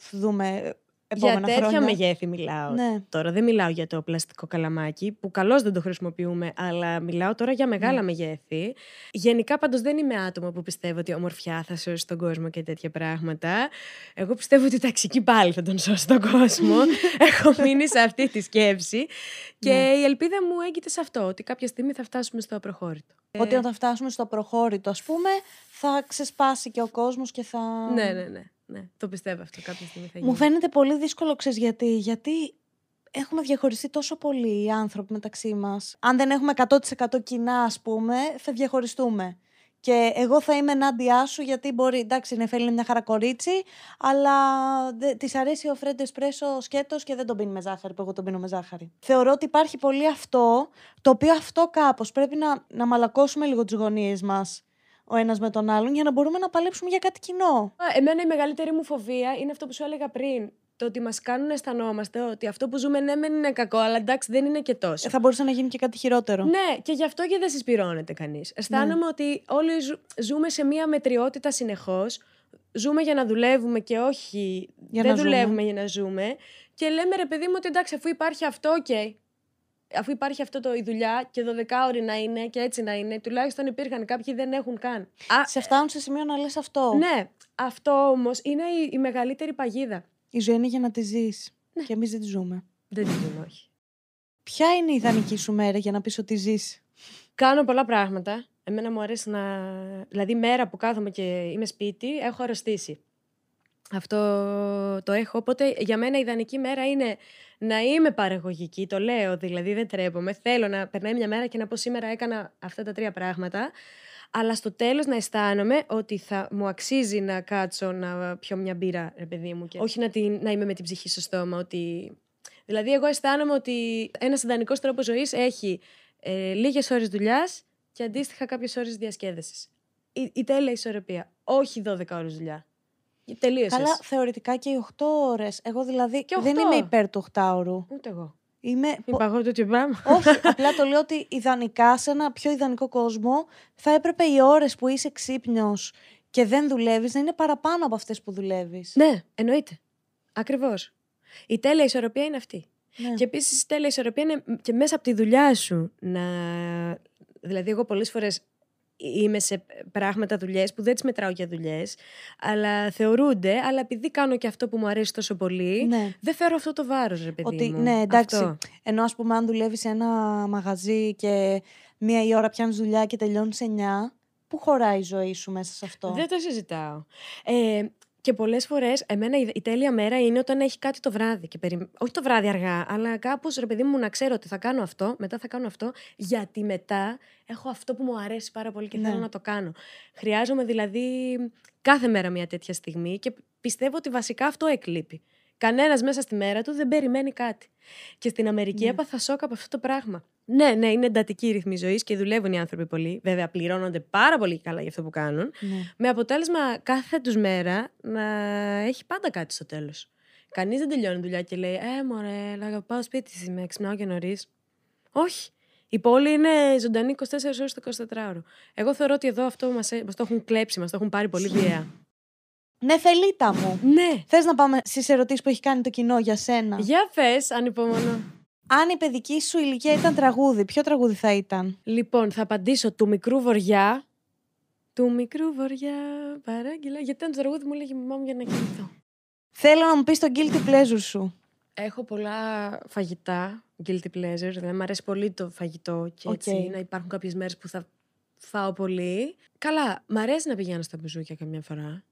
δούμε Για επόμενα τέτοια χρόνια. μεγέθη μιλάω. Ναι. Τώρα δεν μιλάω για το πλαστικό καλαμάκι, που καλώς δεν το χρησιμοποιούμε, αλλά μιλάω τώρα για μεγάλα Ναι. μεγέθη. Γενικά πάντως δεν είμαι άτομο που πιστεύω ότι η ομορφιά θα σώσει τον κόσμο και τέτοια πράγματα. Εγώ πιστεύω ότι η ταξική πάλι θα τον σώσει τον κόσμο. Έχω μείνει σε αυτή τη σκέψη. Και Ναι. η ελπίδα μου έγκυται σε αυτό, ότι κάποια στιγμή θα φτάσουμε στο προχώρητο. Ότι όταν φτάσουμε στο προχώρητο, ας πούμε, θα ξεσπάσει και ο κόσμος και θα. Ναι, ναι, ναι, ναι. Το πιστεύω αυτό κάποια στιγμή θα γίνει. Μου φαίνεται πολύ δύσκολο, ξέρεις γιατί. Γιατί έχουμε διαχωριστεί τόσο πολύ οι άνθρωποι μεταξύ μας. Αν δεν έχουμε 100% κοινά, ας πούμε, θα διαχωριστούμε. Και εγώ θα είμαι ενάντια σου γιατί μπορεί, εντάξει, η Νεφέλη είναι μια χαρακορίτσι, αλλά της αρέσει ο Φρέντο Εσπρέσο σκέτος και δεν τον πίνει με ζάχαρη, που εγώ τον πίνω με ζάχαρη. Θεωρώ ότι υπάρχει πολύ αυτό, το οποίο αυτό κάπως πρέπει να, να μαλακώσουμε λίγο τις γωνίες μας ο ένας με τον άλλον για να μπορούμε να παλέψουμε για κάτι κοινό. Α, Εμένα η μεγαλύτερη μου φοβία είναι αυτό που σου έλεγα πριν. Το ότι μας κάνουν να αισθανόμαστε ότι αυτό που ζούμε ναι, μεν είναι κακό, αλλά εντάξει δεν είναι και τόσο. Ε, Θα μπορούσε να γίνει και κάτι χειρότερο. Ναι, και γι' αυτό και δεν συσπειρώνεται κανείς. Αισθάνομαι ότι όλοι ζου- ζούμε σε μία μετριότητα συνεχώς. Ζούμε για να δουλεύουμε και όχι. Για δεν να ζούμε. δουλεύουμε για να ζούμε. Και λέμε ρε παιδί μου ότι εντάξει, αφού υπάρχει αυτό, οκ. Αφού υπάρχει αυτό το, η δουλειά και 12ωρη να είναι και έτσι να είναι, τουλάχιστον υπήρχαν κάποιοι δεν έχουν καν. Α, Σε φτάνουν σε σημείο να λες αυτό. ναι, αυτό όμως είναι η, η μεγαλύτερη παγίδα. Η ζωή είναι για να τη ζεις. Ναι. Και εμείς δεν τη ζούμε. Δεν τη ζούμε, όχι. Ποια είναι η ιδανική σου μέρα για να πεις ότι ζεις; Κάνω πολλά πράγματα. Εμένα μου αρέσει να. Δηλαδή, μέρα που κάθομαι και είμαι σπίτι, έχω αρρωστήσει. Αυτό το έχω. Οπότε για μένα η ιδανική μέρα είναι να είμαι παραγωγική. Το λέω δηλαδή, δεν τρέπομαι. Θέλω να περνάει μια μέρα και να πω σήμερα έκανα αυτά τα τρία πράγματα. Αλλά στο τέλος να αισθάνομαι ότι θα μου αξίζει να κάτσω να πιω μια μπύρα, ρε παιδί μου. Και όχι να, την, να είμαι με την ψυχή στο στόμα. Ότι... Δηλαδή, εγώ αισθάνομαι ότι ένας ιδανικός τρόπος ζωής έχει ε, λίγες ώρες δουλειάς και αντίστοιχα κάποιες ώρες διασκέδασης. Η, η τέλεια ισορροπία. Όχι 12 ώρες δουλειά. Τελείωσες. Καλά, θεωρητικά και οι 8 ώρες. Εγώ δηλαδή Και δεν οχτώ. είμαι υπέρ του 8ωρου. Ούτε εγώ. Είμαι... Μην πο- παγώ τέτοιο πράγμα. Όχι, απλά το λέω ότι ιδανικά σε ένα πιο ιδανικό κόσμο θα έπρεπε οι ώρες που είσαι ξύπνιος και δεν δουλεύεις να είναι παραπάνω από αυτές που δουλεύεις. ναι, εννοείται. Ακριβώς. Η τέλεια ισορροπία είναι αυτή. Ναι. Και επίσης η τέλεια ισορροπία είναι και μέσα από τη δουλειά σου να. Δηλαδή, εγώ πολλές φορές είμαι σε πράγματα δουλειές που δεν τις μετράω για δουλειές, αλλά θεωρούνται, αλλά επειδή κάνω και αυτό που μου αρέσει τόσο πολύ, Ναι. δεν φέρω αυτό το βάρος, ρε παιδί Ότι, μου. ναι, εντάξει. Αυτό. Ενώ ας πούμε, αν δουλεύεις σε ένα μαγαζί και μία η ώρα πιάνεις δουλειά και τελειώνεις σε 9, πού χωράει η ζωή σου μέσα σε αυτό; Δεν το συζητάω. Ε, και πολλές φορές, εμένα η, η τέλεια μέρα είναι όταν έχει κάτι το βράδυ. Και περι... Όχι το βράδυ αργά, αλλά κάπως ρε παιδί μου να ξέρω ότι θα κάνω αυτό, μετά θα κάνω αυτό, γιατί μετά έχω αυτό που μου αρέσει πάρα πολύ και Ναι. θέλω να το κάνω. Χρειάζομαι δηλαδή κάθε μέρα μια τέτοια στιγμή και πιστεύω ότι βασικά αυτό εκλείπει. Κανένας μέσα στη μέρα του δεν περιμένει κάτι. Και στην Αμερική Ναι. έπαθα σοκ από αυτό το πράγμα. Ναι, ναι, είναι εντατική η ρυθμή ζωής και δουλεύουν οι άνθρωποι πολύ. Βέβαια, πληρώνονται πάρα πολύ καλά για αυτό που κάνουν. Ναι. Με αποτέλεσμα κάθε τους μέρα να έχει πάντα κάτι στο τέλος. Κανείς δεν τελειώνει δουλειά και λέει Ε, μωρέ, έλα, πάω σπίτι σήμερα, ξυπνάω και νωρίς. Όχι. Η πόλη είναι ζωντανή 24 ώρες το 24ωρο. Εγώ θεωρώ ότι εδώ αυτό μας το έχουν κλέψει, μας το έχουν πάρει πολύ βία. Ναι, θελήτα μου. ναι. Θες να πάμε στις ερωτήσεις που έχει κάνει το κοινό για σένα; Για πες, ανυπομονώ. Αν η παιδική σου ηλικία ήταν τραγούδι, ποιο τραγούδι θα ήταν; Λοιπόν, θα απαντήσω του μικρού βοριά. Του μικρού βοριά, παράγγελα. Γιατί ήταν το τραγούδι μου, έλεγε η μαμά μου για να κοιμηθώ. Θέλω να μου πεις το guilty pleasure σου. Έχω πολλά φαγητά, guilty pleasure. Δηλαδή, μου αρέσει πολύ το φαγητό και έτσι. Οκ. Να υπάρχουν κάποιες μέρες που θα φάω πολύ. Καλά, μ' αρέσει να πηγαίνω στα μπουζούκια καμιά φορά.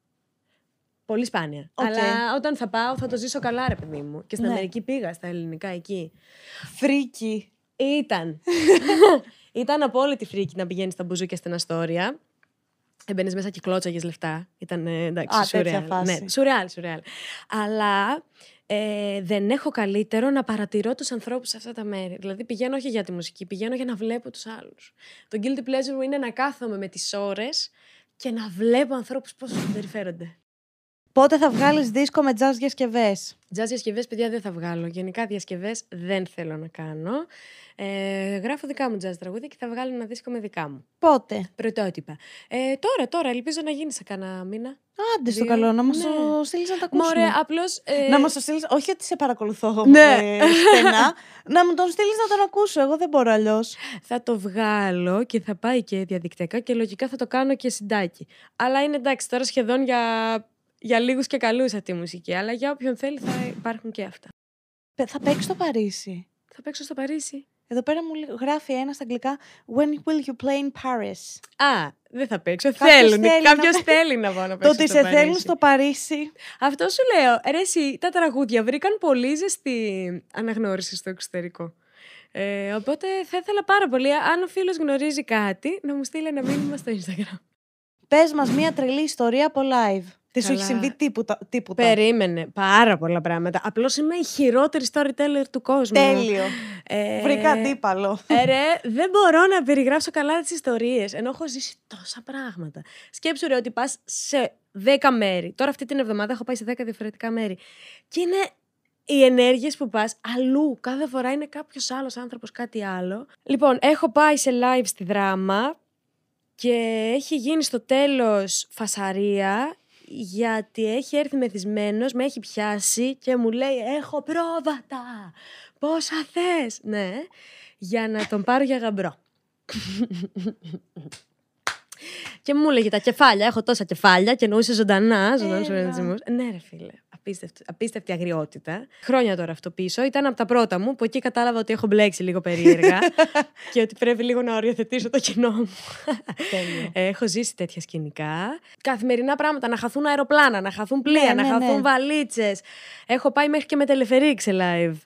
Πολύ σπάνια. Οκ. Αλλά όταν θα πάω, θα το ζήσω καλά, ρε παιδί μου. Και στην Ναι. Αμερική πήγα, στα ελληνικά εκεί. Freaky. Ήταν. Ήταν απόλυτη φρίκη να πηγαίνεις στα μπουζούκια στην Αστόρια. Έμπαινες μέσα και κλώτσαγες λεφτά. Ήταν ε, εντάξει, Α, τέτοια σουρεάλ. φάση. Ναι, σουρεάλ, σουρεάλ. Αλλά ε, δεν έχω καλύτερο να παρατηρώ τους ανθρώπους σε αυτά τα μέρη. Δηλαδή πηγαίνω όχι για τη μουσική, πηγαίνω για να βλέπω τους άλλους. Το guilty pleasure μου είναι να κάθομαι με τις ώρες και να βλέπω ανθρώπους πώ συμπεριφέρονται. Πότε θα βγάλεις δίσκο με jazz διασκευές; Jazz διασκευές, παιδιά, δεν θα βγάλω. Γενικά διασκευές δεν θέλω να κάνω. Ε, γράφω δικά μου jazz τραγούδια και θα βγάλω ένα δίσκο με δικά μου. Πότε; Πρωτότυπα. Ε, τώρα, τώρα, ελπίζω να γίνεις σε κανένα μήνα. Άντε στο Δύο. καλό, να μας Ναι. το στείλεις να τα ακούσουμε. Μωρέ, απλώς. Ε, Να μας το στείλεις. Όχι ότι σε παρακολουθώ Ναι. ε, στενά. να μου τον στείλεις να τον ακούσω. Εγώ δεν μπορώ αλλιώς. Θα το βγάλω και θα πάει και διαδικτυακά και λογικά θα το κάνω και συντάκι. Αλλά είναι εντάξει, τώρα σχεδόν για, για λίγους και καλούς αυτή η μουσική. Αλλά για όποιον θέλει θα υπάρχουν και αυτά. Θα παίξεις στο Παρίσι. Θα παίξω στο Παρίσι. Εδώ πέρα μου λέ- γράφει ένας στα αγγλικά When will you play in Paris; Α, δεν θα παίξω. Κάποιος Θέλουν. θέλει Κάποιος να- θέλει να πάω να Το παίξω. ότι στο σε Παρίσι. θέλουν στο Παρίσι. Αυτό σου λέω. Ρε, εσύ, τα τραγούδια βρήκαν πολύ ζεστή αναγνώριση στο εξωτερικό. Ε, οπότε θα ήθελα πάρα πολύ, αν ο φίλος γνωρίζει κάτι, να μου στείλει ένα μήνυμα στο Instagram. Πες μας μία τρελή ιστορία από live. Δεν σου έχει Καλά. συμβεί τίποτα. τίποτα; Περίμενε πάρα πολλά πράγματα. Απλώς είμαι η χειρότερη storyteller του κόσμου. Τέλειο. Ε, Βρήκα αντίπαλο. ε, ρε, δεν μπορώ να περιγράψω καλά τις ιστορίες, ενώ έχω ζήσει τόσα πράγματα. Σκέψου ρε ότι πας σε 10 μέρη. Τώρα αυτή την εβδομάδα έχω πάει σε 10 διαφορετικά μέρη. Και είναι οι ενέργειες που πας αλλού. Κάθε φορά είναι κάποιος άλλος άνθρωπος κάτι άλλο. Λοιπόν, έχω πάει σε live στη δράμα και έχει γίνει στο τέλος φασαρία γιατί έχει έρθει μεθυσμένος, με έχει πιάσει και μου λέει έχω πρόβατα, πόσα θες, ναι, για να τον πάρω για γαμπρό. και μου έλεγε τα κεφάλια, έχω τόσα κεφάλια και εννοούσε ζωντανά, ζωντανούς Έλα. οργανισμούς. Ναι ρε φίλε, απίστευτη, απίστευτη αγριότητα. Χρόνια τώρα αυτό πίσω, ήταν από τα πρώτα μου που εκεί κατάλαβα ότι έχω μπλέξει λίγο περίεργα και ότι πρέπει λίγο να οριοθετήσω το κοινό μου. Τέλειο. Ε, Έχω ζήσει τέτοια σκηνικά. Καθημερινά πράγματα. Να χαθούν αεροπλάνα, να χαθούν πλοία, Ναι, να ναι, χαθούν ναι. βαλίτσες. Έχω πάει μέχρι και με τελεφερίκ σε live.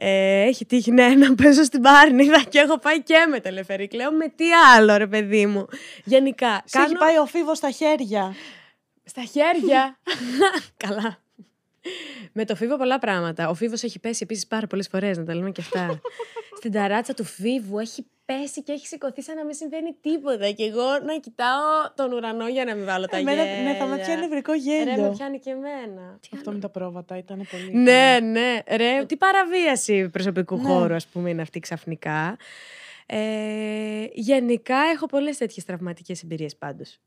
Ε, έχει τύχει ναι, να παίζω στην Πάρνηθα και έχω πάει και με τελεφερίκ. Λέω με τι άλλο, ρε παιδί μου. Γενικά. Σε έχει πάει ο φίβος στα χέρια. Στα χέρια. Καλά. Με το Φίβο πολλά πράγματα. Ο Φίβος έχει πέσει επίσης πάρα πολλές φορές, να τα λέμε και αυτά. Στην ταράτσα του Φίβου έχει πέσει και έχει σηκωθεί σαν να μην συμβαίνει τίποτα. Και εγώ να κοιτάω τον ουρανό για να μην βάλω τα Εμένα, γέλια. ναι, θα με πιάνει νευρικό Ρε, γέλιο. με πιάνει και εμένα. Τι Αυτό με τα πρόβατα ήταν πολύ. ναι, ναι. Ρε, τι παραβίαση προσωπικού Ναι. χώρου, ας πούμε, είναι αυτή ξαφνικά. Ε, γενικά έχω πολλές τέτοιες τραυματικές εμπειρίες πάντως.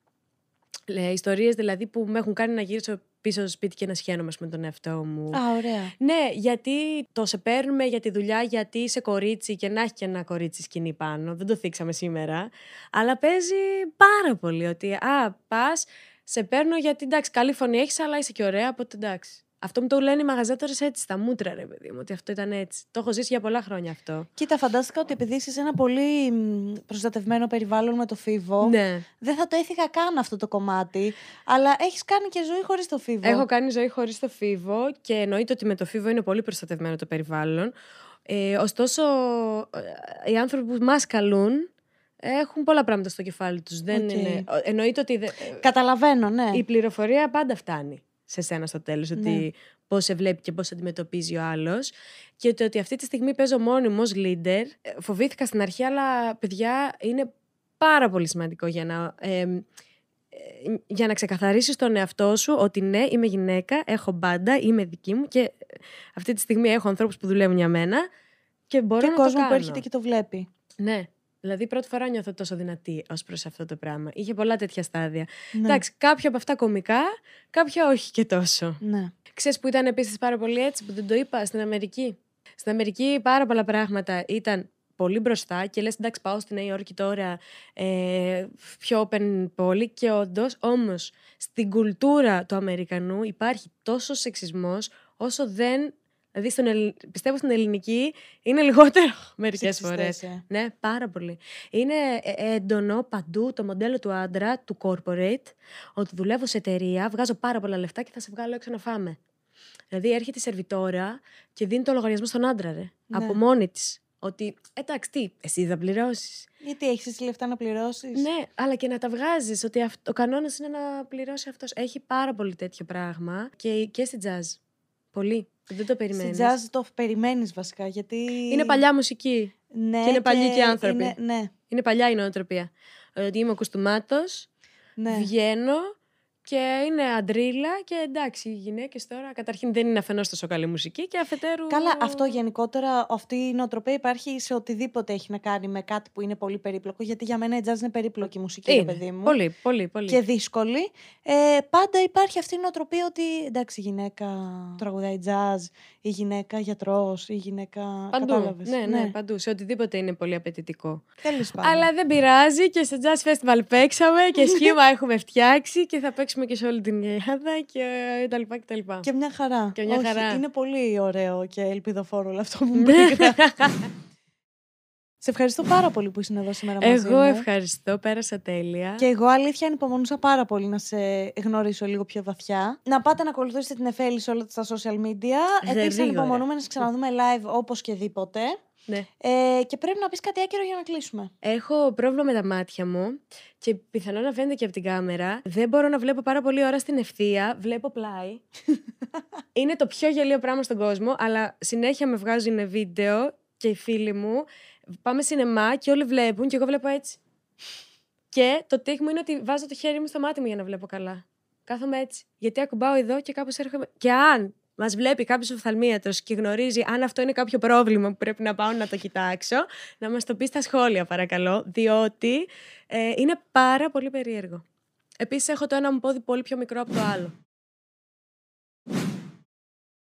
Ε, ιστορίες δηλαδή που με έχουν κάνει να γυρίσω πίσω στο σπίτι και να σχένομαι με τον εαυτό μου. Α, ωραία. Ναι, γιατί το σε παίρνουμε για τη δουλειά, γιατί είσαι κορίτσι και να έχει και ένα κορίτσι σκηνή πάνω. Δεν το θίξαμε σήμερα. Αλλά παίζει πάρα πολύ ότι, α, πας, σε παίρνω γιατί εντάξει, καλή φωνή έχεις, αλλά είσαι και ωραία, οπότε εντάξει. Αυτό μου το λένε οι μαγαζάτορες έτσι, στα μούτρα, ρε παιδί μου, ότι αυτό ήταν έτσι. Το έχω ζήσει για πολλά χρόνια αυτό. Κοίτα, φαντάστηκα ότι επειδή είσαι σε ένα πολύ μ, προστατευμένο περιβάλλον με το φίβο, Ναι. δεν θα το έθιγα καν αυτό το κομμάτι. Αλλά έχεις κάνει και ζωή χωρίς το φίβο. Έχω κάνει ζωή χωρίς το φίβο και εννοείται ότι με το φίβο είναι πολύ προστατευμένο το περιβάλλον. Ε, ωστόσο, ε, οι άνθρωποι που μας καλούν έχουν πολλά πράγματα στο κεφάλι τους. Δεν Οκ. είναι. Εννοείται ότι δε- Καταλαβαίνω, ναι. η πληροφορία πάντα φτάνει σε σένα στο τέλος. Ναι. Ότι πώς σε βλέπει και πώς σε αντιμετωπίζει ο άλλος. Και ότι, ότι αυτή τη στιγμή παίζω μόνιμο leader. Ε, Φοβήθηκα στην αρχή, αλλά παιδιά είναι πάρα πολύ σημαντικό για να. ε, ε, για να ξεκαθαρίσεις τον εαυτό σου ότι ναι, είμαι γυναίκα, έχω μπάντα, είμαι δική μου και ε, αυτή τη στιγμή έχω ανθρώπους που δουλεύουν για μένα και μπορώ Και να το κόσμο που κάνω. έρχεται και το βλέπει. Ναι. Δηλαδή, πρώτη φορά νιώθω τόσο δυνατή ως προς αυτό το πράγμα. Είχε πολλά τέτοια στάδια. Ναι. Εντάξει, κάποια από αυτά κομικά, κάποια όχι και τόσο. Ναι. Ξέρεις που ήταν επίσης πάρα πολύ έτσι, που δεν το είπα στην Αμερική. Στην Αμερική πάρα πολλά πράγματα ήταν πολύ μπροστά και λες εντάξει πάω στη Νέα Υόρκη τώρα ε, πιο open πόλη και όντως, όμως στην κουλτούρα του Αμερικανού υπάρχει τόσο σεξισμός όσο δεν, δηλαδή στον Ελλ- πιστεύω στην ελληνική είναι λιγότερο μερικές Σεξιστές, φορές. ε. Ναι, πάρα πολύ. Είναι ε, έντονο παντού το μοντέλο του άντρα, του corporate, ότι δουλεύω σε εταιρεία, βγάζω πάρα πολλά λεφτά και θα σε βγάλω έξω να φάμε. Δηλαδή έρχεται η σερβιτόρα και δίνει το λογαριασμό στον άντρα, ρε. Ναι. Από μόνη της. Ότι εντάξει, τι, εσύ θα πληρώσεις. Γιατί έχεις εσύ λεφτά να πληρώσεις; Ναι, αλλά και να τα βγάζεις. Ότι αυ- ο κανόνας είναι να πληρώσει αυτός. Έχει πάρα πολύ τέτοιο πράγμα και, και στη jazz. Πολύ. Δεν το περιμένεις. Στην jazz το περιμένεις βασικά. Γιατί. Είναι παλιά μουσική. Ναι, και είναι παλιοί και άνθρωποι. είναι- ναι, Είναι παλιά η νοοτροπία. Ότι είμαι ο κουστούμάτος, ναι. βγαίνω και είναι αντρίλα και εντάξει, οι γυναίκες τώρα καταρχήν δεν είναι αφενός τόσο καλή μουσική και αφετέρου. Καλά, αυτό γενικότερα, αυτή η νοοτροπία υπάρχει σε οτιδήποτε έχει να κάνει με κάτι που είναι πολύ περίπλοκο. Γιατί για μένα η jazz είναι περίπλοκη μουσική, ρε είναι. παιδί μου. Πολύ, πολύ, πολύ. Και δύσκολη. Ε, πάντα υπάρχει αυτή η νοοτροπία ότι εντάξει, η γυναίκα τραγουδάει jazz, η γυναίκα γιατρός, η γυναίκα. Παντού. Κατάλαβες. Ναι, ναι, παντού. Σε οτιδήποτε είναι πολύ απαιτητικό. Τέλος πάντων. Αλλά δεν πειράζει και στο Jazz Festival παίξαμε και σχήμα έχουμε φτιάξει και θα παίξουμε και σε όλη την Ελλάδα και τα λοιπά και τα λοιπά. Και μια χαρά. Και μια Όχι, χαρά. Είναι πολύ ωραίο και ελπιδοφόρο όλο αυτό που μου Ναι. περιγράφεις. Σε ευχαριστώ πάρα πολύ που ήσουν εδώ σήμερα μαζί Εγώ μου. ευχαριστώ, πέρασα τέλεια. Και εγώ αλήθεια ανυπομονούσα πάρα πολύ να σε γνωρίσω λίγο πιο βαθιά. Να πάτε να ακολουθήσετε την Εφέλη σε όλα τα social media. Επίσης, Γρήγορα. ανυπομονούμε να σε ξαναδούμε live όπως και δίποτε. Ναι. Ε, και πρέπει να πεις κάτι άκυρο για να κλείσουμε. Έχω πρόβλημα με τα μάτια μου και πιθανόν να φαίνεται και από την κάμερα. Δεν μπορώ να βλέπω πάρα πολύ ώρα στην ευθεία. Βλέπω πλάι. είναι το πιο γελίο πράγμα στον κόσμο, αλλά συνέχεια με βγάζουν βίντεο και οι φίλοι μου. Πάμε σινεμά και όλοι βλέπουν και εγώ βλέπω έτσι. Και το τείχ μου είναι ότι βάζω το χέρι μου στο μάτι μου για να βλέπω καλά. Κάθομαι έτσι. Γιατί ακουμπάω εδώ και κάπως έρχομαι. Και αν μας βλέπει κάποιος οφθαλμίατρος και γνωρίζει αν αυτό είναι κάποιο πρόβλημα που πρέπει να πάω να το κοιτάξω, να μας το πει στα σχόλια, παρακαλώ. Διότι ε, είναι πάρα πολύ περίεργο. Επίσης, έχω το ένα μου πόδι πολύ πιο μικρό από το άλλο.